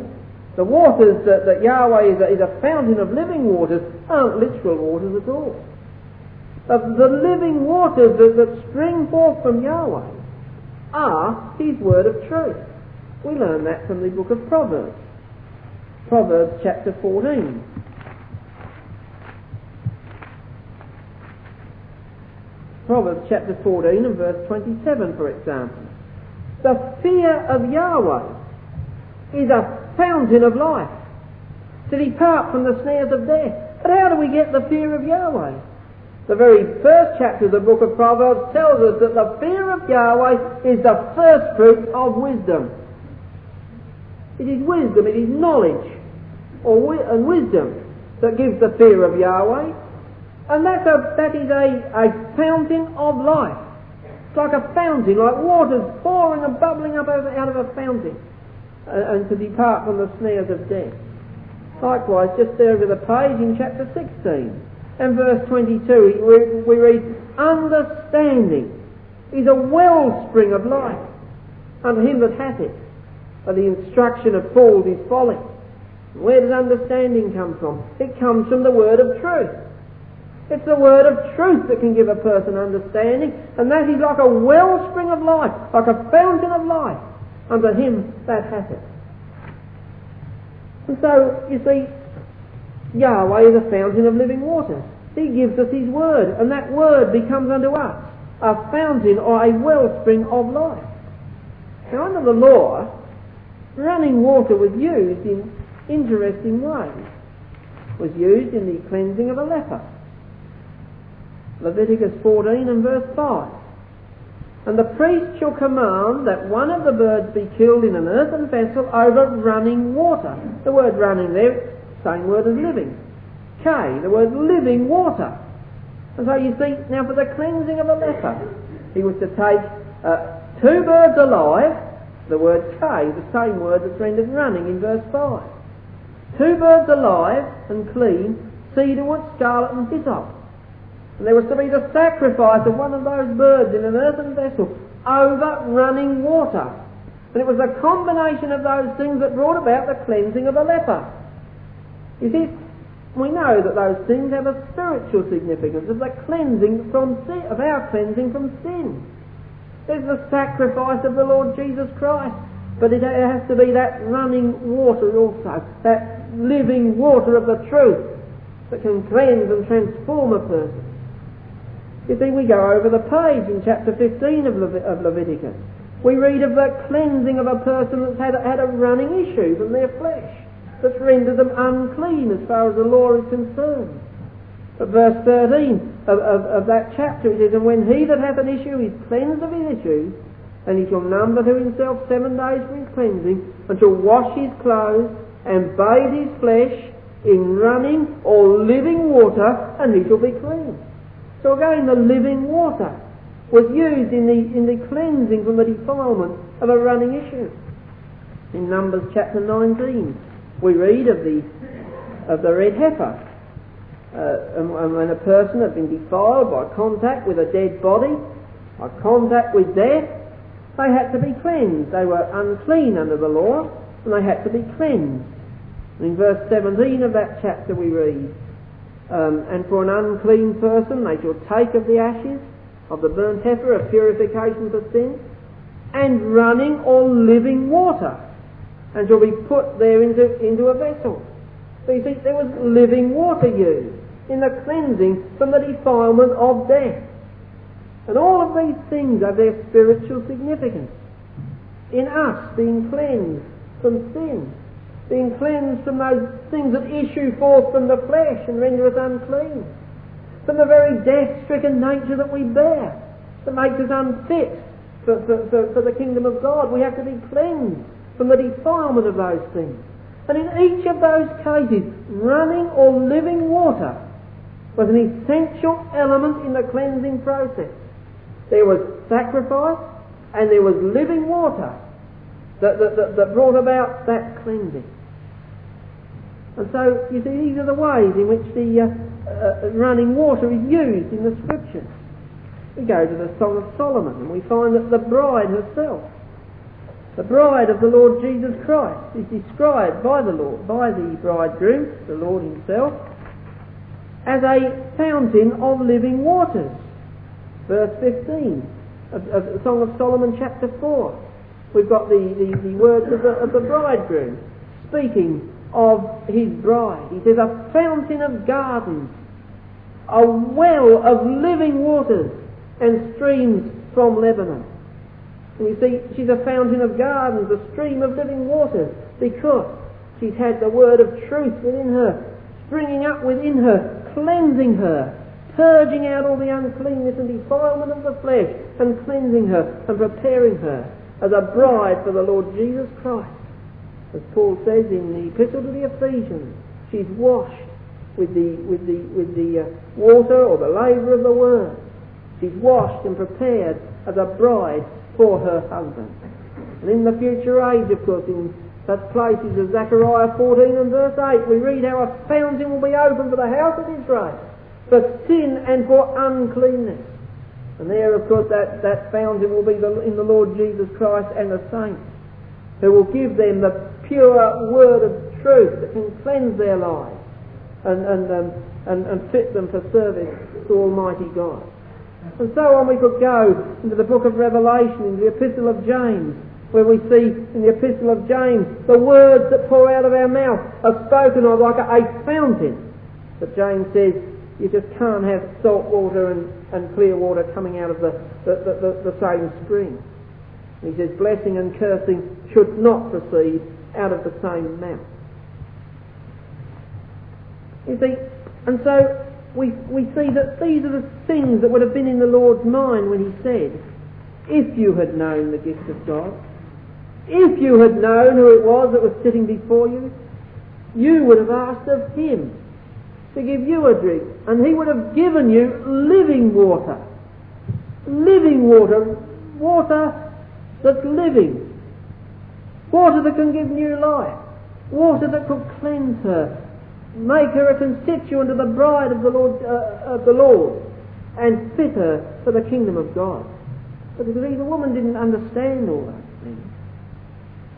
the waters that, that Yahweh is a, is a, fountain of living waters aren't literal waters at all. The, the living waters that, that spring forth from Yahweh are His word of truth. We learn that from the book of Proverbs. Proverbs chapter 14. Proverbs chapter 14 and verse 27, for example. The fear of Yahweh is a fountain of life, to depart from the snares of death. But how do we get the fear of Yahweh? The very first chapter of the book of Proverbs tells us that the fear of Yahweh is the first fruit of wisdom. It is wisdom, it is knowledge or and wisdom that gives the fear of Yahweh. And that's a, that is a, a fountain of life. It's like a fountain, like waters pouring and bubbling up out of a fountain uh, and to depart from the snares of death. Likewise, just there over the page in chapter 16 and verse 22, we read, Understanding is a wellspring of life unto him that hath it, but the instruction of fools is folly. Where does understanding come from? It comes from the word of truth. It's the word of truth that can give a person understanding, and that is like a wellspring of life, like a fountain of life unto him that hath it. And so, you see, Yahweh is a fountain of living water. He gives us His word, and that word becomes unto us a fountain or a wellspring of life. Now, under the law, running water was used in interesting ways. It was used in the cleansing of a leper. Leviticus 14 and verse 5. And the priest shall command that one of the birds be killed in an earthen vessel over running water. The word running there, same word as living. K, the word living water. And so you see, now for the cleansing of a leper, he was to take uh, two birds alive, the word K, the same word that's rendered running in verse 5. Two birds alive and clean, cedarwood, scarlet and hyssop. And there was to be the sacrifice of one of those birds in an earthen vessel over running water. And it was a combination of those things that brought about the cleansing of a leper. You see, we know that those things have a spiritual significance of the cleansing from sin, of our cleansing from sin. There's the sacrifice of the Lord Jesus Christ, but it has to be that running water also, that living water of the truth that can cleanse and transform a person. You see, we go over the page in chapter 15 of, Levit- of Leviticus. We read of the cleansing of a person that's had, had a running issue from their flesh, that's rendered them unclean as far as the law is concerned. But verse 13 of, of, of that chapter it says, And when he that hath an issue is cleansed of his issue, and he shall number to himself seven days for his cleansing, and shall wash his clothes, and bathe his flesh in running or living water, and he shall be clean. So again, the living water was used in the, in the cleansing from the defilement of a running issue. In Numbers chapter 19, we read of the, of the red heifer. Uh, and, and when a person had been defiled by contact with a dead body, by contact with death, they had to be cleansed. They were unclean under the law, and they had to be cleansed. And in verse 17 of that chapter we read, um, and for an unclean person they shall take of the ashes of the burnt heifer a purification for sin, and running or living water, and shall be put there into, into a vessel. So you see, there was living water used in the cleansing from the defilement of death. And all of these things have their spiritual significance. In us being cleansed from sin, being cleansed from those things that issue forth from the flesh and render us unclean, from the very death-stricken nature that we bear, that makes us unfit for, for, for, for the kingdom of God. We have to be cleansed from the defilement of those things. And in each of those cases, running or living water was an essential element in the cleansing process. There was sacrifice and there was living water that, that, that, that brought about that cleansing. And so, you see, these are the ways in which the uh, uh, running water is used in the scriptures. We go to the Song of Solomon and we find that the bride herself, the bride of the Lord Jesus Christ, is described by the Lord, by the bridegroom, the Lord himself, as a fountain of living waters. Verse 15 of, of the Song of Solomon, chapter 4. We've got the, the, the words of the, of the bridegroom speaking of his bride. He says, a fountain of gardens, a well of living waters, and streams from Lebanon. And you see, she's a fountain of gardens, a stream of living waters, because she's had the word of truth within her, springing up within her, cleansing her, purging out all the uncleanness and defilement of the flesh, and cleansing her and preparing her as a bride for the Lord Jesus Christ. As Paul says in the Epistle to the Ephesians, she's washed with the, with the, with the uh, water or the laver of the Word. She's washed and prepared as a bride for her husband. And in the future age, of course, in such places as Zechariah 14 and verse 8, we read how a fountain will be opened for the house of Israel for sin and for uncleanness. And there, of course, that, that fountain will be the, in the Lord Jesus Christ and the saints, who will give them the pure word of truth that can cleanse their lives and, and, um, and, and fit them for service to Almighty God. And so on we could go into the book of Revelation, into the epistle of James, where we see in the epistle of James the words that pour out of our mouth are spoken of like a, fountain. But James says you just can't have salt water and, and clear water coming out of the, the, the, the, same spring. He says blessing and cursing should not proceed out of the same mouth. You see, and so we, we see that these are the things that would have been in the Lord's mind when he said, if you had known the gift of God, if you had known who it was that was sitting before you, you would have asked of him to give you a drink, and he would have given you living water. Living water. Water that's living. Water that can give new life. Water that could cleanse her, make her a constituent of the bride of the Lord, uh, of the Lord, and fit her for the kingdom of God. But the woman didn't understand all things.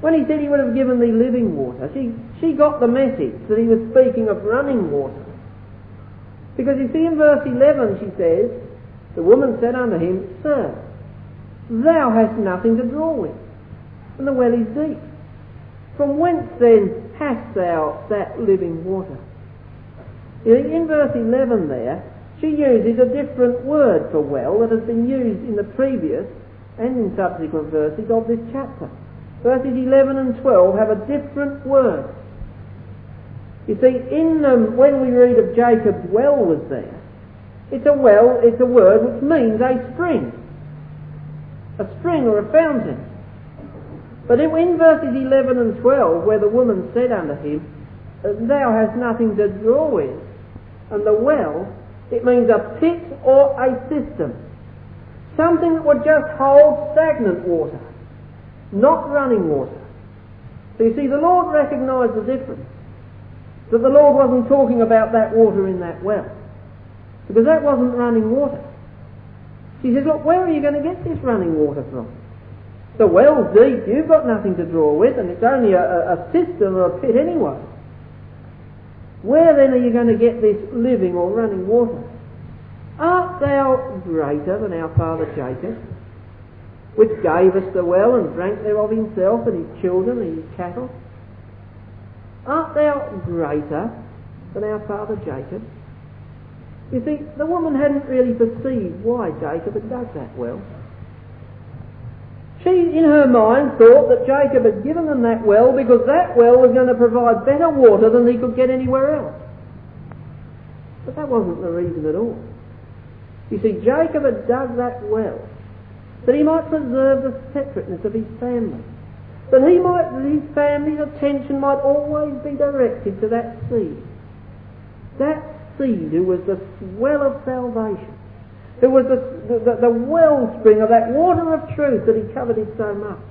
When he said he would have given thee living water, she, she got the message that he was speaking of running water. Because you see in verse 11 she says, the woman said unto him, Sir, thou hast nothing to draw with, and the well is deep. From whence then hast thou that living water? In verse 11 there, she uses a different word for well that has been used in the previous and in subsequent verses of this chapter. Verses 11 and 12 have a different word. You see, in um, when we read of Jacob's well was there, it's a well, it's a word which means a spring. A spring or a fountain. But in, verses 11 and 12, where the woman said unto him, Thou hast nothing to draw with, and the well, it means a pit or a cistern. Something that would just hold stagnant water, not running water. So you see, the Lord recognised the difference. That the Lord wasn't talking about that water in that well. Because that wasn't running water. She says, look, where are you going to get this running water from? The well's deep, you've got nothing to draw with, and it's only a, a, a cistern or a pit anyway. Where then are you going to get this living or running water? Art thou greater than our father Jacob, which gave us the well and drank thereof himself and his children and his cattle? Art thou greater than our father Jacob? You see, the woman hadn't really perceived why Jacob had dug that well. She, in her mind, thought that Jacob had given them that well because that well was going to provide better water than he could get anywhere else. But that wasn't the reason at all. You see, Jacob had dug that well that he might preserve the separateness of his family. That he might, his family's attention might always be directed to that seed. That seed who was the well of salvation who was the, the, the wellspring of that water of truth that he coveted so much.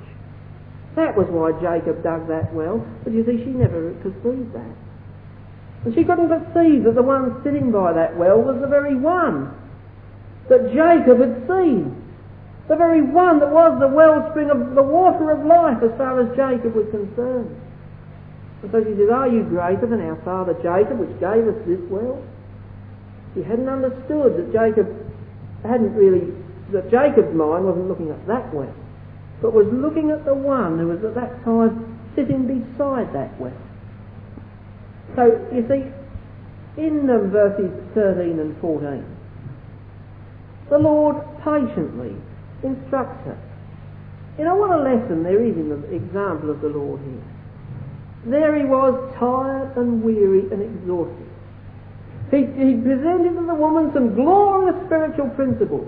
That was why Jacob dug that well, but you see, she never perceived that. And she couldn't perceive that the one sitting by that well was the very one that Jacob had seen. The very one that was the wellspring of the water of life as far as Jacob was concerned. And so she says, Are you greater than our father Jacob, which gave us this well? She hadn't understood that Jacob hadn't really, that Jacob's mind wasn't looking at that well, but was looking at the one who was at that time sitting beside that well. So, you see, in um, verses 13 and 14, the Lord patiently instructs her. You know what a lesson there is in the example of the Lord here. There he was, tired and weary and exhausted. He, he presented to the woman some glorious spiritual principles.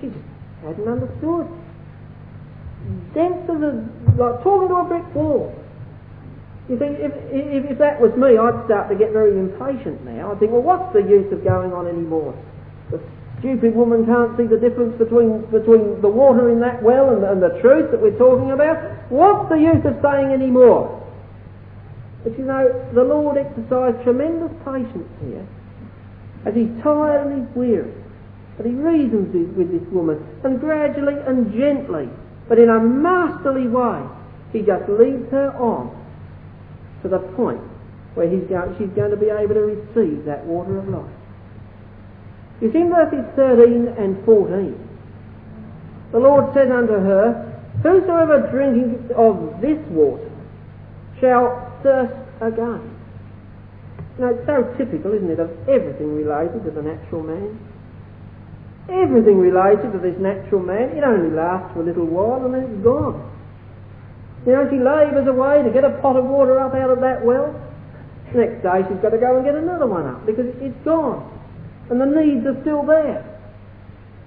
She just hadn't understood. Dense as a, like talking to a brick wall. You see, if, if, if that was me, I'd start to get very impatient now. I'd think, well, what's the use of going on anymore? The stupid woman can't see the difference between, between the water in that well and, and the truth that we're talking about. What's the use of saying any more? But you know, the Lord exercised tremendous patience here as he's tired and he's weary. But he reasons with this woman, and gradually and gently, but in a masterly way, he just leads her on to the point where he's going, she's going to be able to receive that water of life. You see in verses 13 and 14, the Lord said unto her, Whosoever drinketh of this water shall thirst again. Now it's so typical, isn't it, of everything related to the natural man. Everything related to this natural man, it only lasts for a little while and then it's gone. You know, she labours away to get a pot of water up out of that well. Next day she's got to go and get another one up because it's gone. And the needs are still there.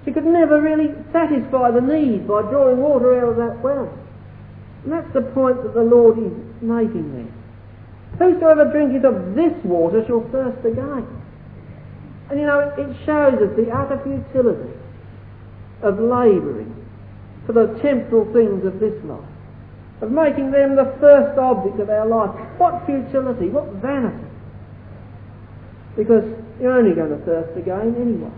She could never really satisfy the need by drawing water out of that well. And that's the point that the Lord is making there. Whosoever drinketh of this water shall thirst again. And you know, it shows us the utter futility of labouring for the temporal things of this life, of making them the first object of our life. What futility, what vanity. Because you're only going to thirst again anyway.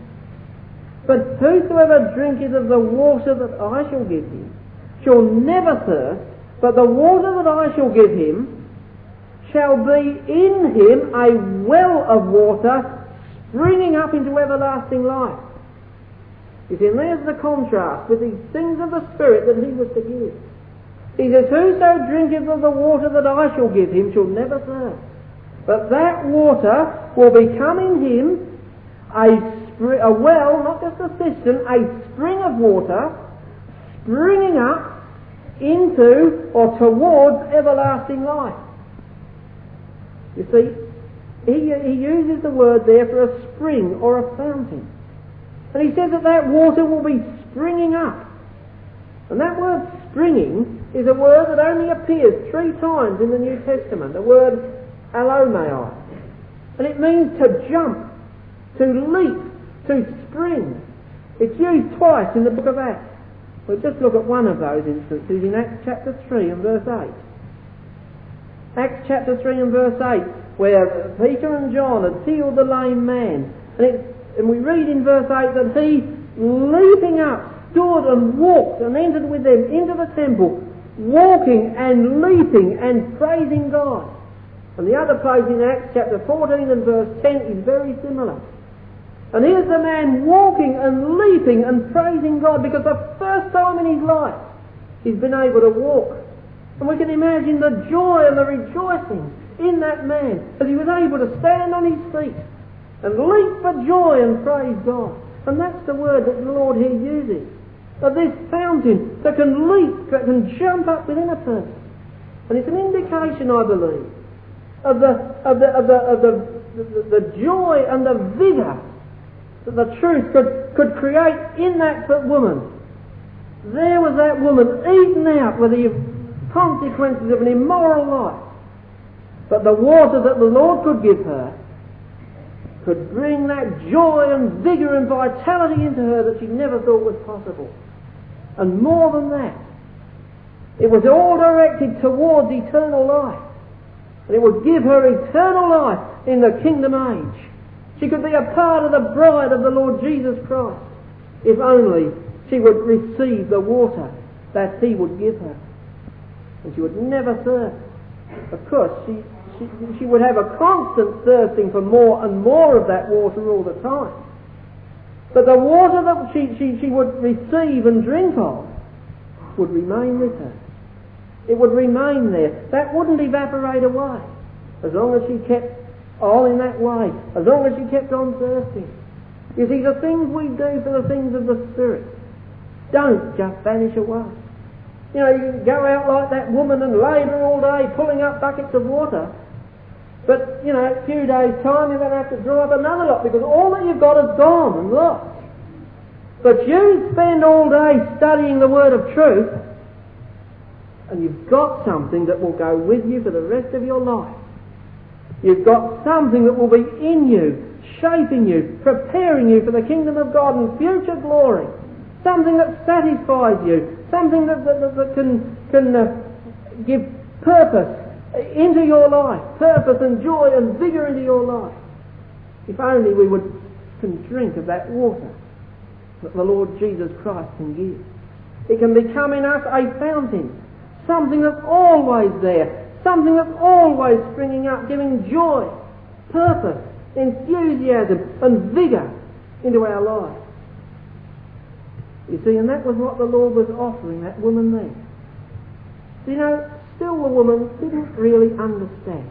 But whosoever drinketh of the water that I shall give him shall never thirst, but the water that I shall give him shall be in him a well of water springing up into everlasting life. You see, and there's the contrast with these things of the Spirit that he was to give. He says, Whoso drinketh of the water that I shall give him shall never thirst. But that water will become in him a a well, not just a cistern, a spring of water springing up into or towards everlasting life. You see, he, he uses the word there for a spring or a fountain. And he says that that water will be springing up. And that word springing is a word that only appears three times in the New Testament, the word allomai. And it means to jump, to leap, to spring. It's used twice in the book of Acts. We'll just look at one of those instances in Acts chapter 3 and verse 8. Acts chapter 3 and verse 8, where Peter and John had healed the lame man. And, it, and we read in verse 8 that he, leaping up, stood and walked and entered with them into the temple, walking and leaping and praising God. And the other place in Acts chapter 14 and verse 10 is very similar. And here's the man walking and leaping and praising God because the first time in his life he's been able to walk. And we can imagine the joy and the rejoicing in that man as he was able to stand on his feet and leap for joy and praise God. And that's the word that the Lord here uses. Of this fountain that can leap, that can jump up within a person. And it's an indication, I believe, of the, of the, of the, of the, the, the joy and the vigour that the truth could, could create in that woman. There was that woman eaten out with the consequences of an immoral life. But the water that the Lord could give her could bring that joy and vigour and vitality into her that she never thought was possible. And more than that, it was all directed towards eternal life. And it would give her eternal life in the kingdom age. She could be a part of the bride of the Lord Jesus Christ if only she would receive the water that He would give her. And she would never thirst. Of course, she, she, she would have a constant thirsting for more and more of that water all the time. But the water that she, she, she would receive and drink of would remain with her. It would remain there. That wouldn't evaporate away as long as she kept all in that way, as long as she kept on thirsting. You see, the things we do for the things of the Spirit don't just vanish away. You know, you can go out like that woman and labour all day pulling up buckets of water. But, you know, a few days' time you're going to have to draw up another lot because all that you've got is gone and lost. But you spend all day studying the Word of truth and you've got something that will go with you for the rest of your life. You've got something that will be in you, shaping you, preparing you for the kingdom of God and future glory. Something that satisfies you, something that, that, that can, can uh, give purpose into your life, purpose and joy and vigour into your life. If only we would can drink of that water that the Lord Jesus Christ can give. It can become in us a fountain, something that's always there, Something that's always springing up, giving joy, purpose, enthusiasm, and vigour into our lives. You see, and that was what the Lord was offering that woman there. You know, still the woman didn't really understand.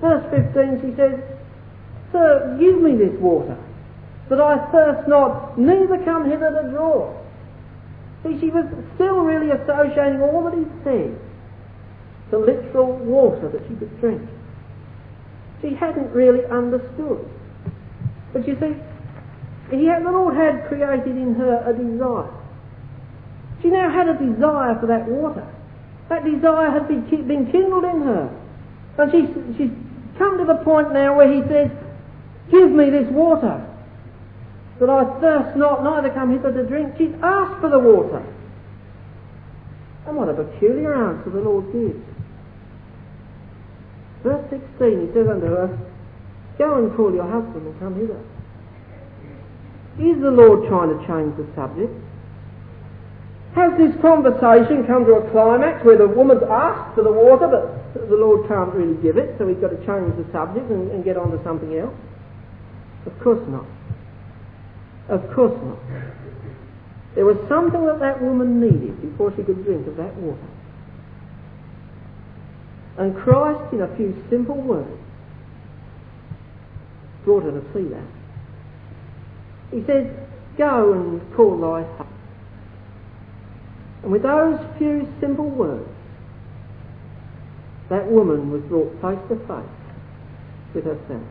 Verse 15, she says, Sir, give me this water, that I thirst not, neither come hither to draw. See, she was still really associating all that he said the literal water that she could drink. She hadn't really understood But you see, he had, the Lord had created in her a desire. She now had a desire for that water. That desire had been, kindled in her. And she's, she's come to the point now where he says, Give me this water, that I thirst not, neither come hither to drink. She's asked for the water. And what a peculiar answer the Lord gives. Verse 16, he says unto her, Go and call your husband and come hither. Is the Lord trying to change the subject? Has this conversation come to a climax where the woman's asked for the water, but the Lord can't really give it, so he's got to change the subject and, and get on to something else? Of course not. Of course not. There was something that that woman needed before she could drink of that water. And Christ, in a few simple words, brought her to see that. He says, Go and call thy husband. And with those few simple words, that woman was brought face to face with herself.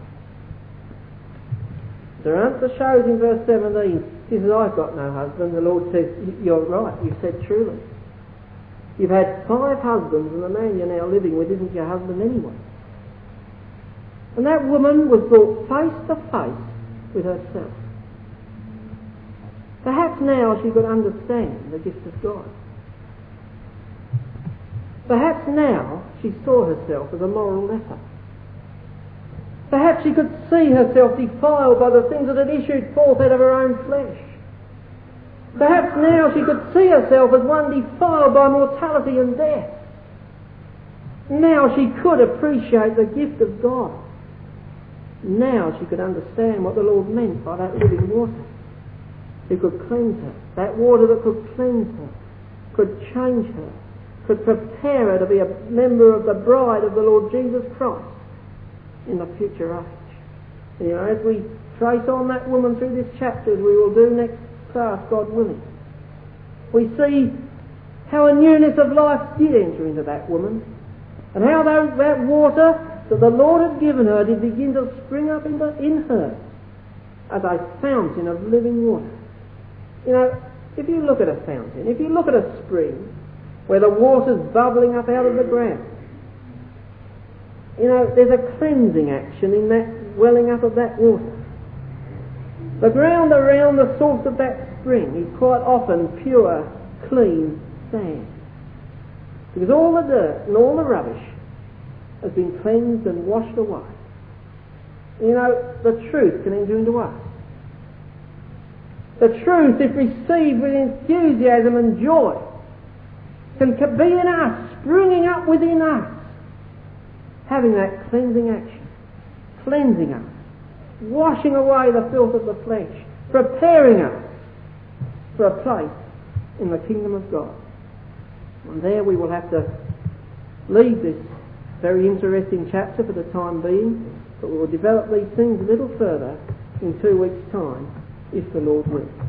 The answer shows in verse 17, she says, I've got no husband. The Lord says, You're right, you've said truly. You've had five husbands, and the man you're now living with isn't your husband anyway. And that woman was brought face to face with herself. Perhaps now she could understand the gift of God. Perhaps now she saw herself as a moral leper. Perhaps she could see herself defiled by the things that had issued forth out of her own flesh. Perhaps now she could see herself as one defiled by mortality and death. Now she could appreciate the gift of God. Now she could understand what the Lord meant by that living water. It could cleanse her. That water that could cleanse her, could change her, could prepare her to be a member of the bride of the Lord Jesus Christ in the future age. You know, as we trace on that woman through this chapter, as we will do next class, God willing, we see how a newness of life did enter into that woman, and how that, that water that the Lord had given her did begin to spring up in, the, in her as a fountain of living water. You know, if you look at a fountain, if you look at a spring, where the water's bubbling up out of the ground. You know, there's a cleansing action in that welling up of that water. The ground around the source of that spring is quite often pure, clean sand. Because all the dirt and all the rubbish has been cleansed and washed away. You know, the truth can enter into us. The truth, if received with enthusiasm and joy, can be in us, springing up within us, having that cleansing action, cleansing us, washing away the filth of the flesh, preparing us for a place in the kingdom of God. And there we will have to leave this very interesting chapter for the time being, but we will develop these things a little further in two weeks' time, if the Lord wills.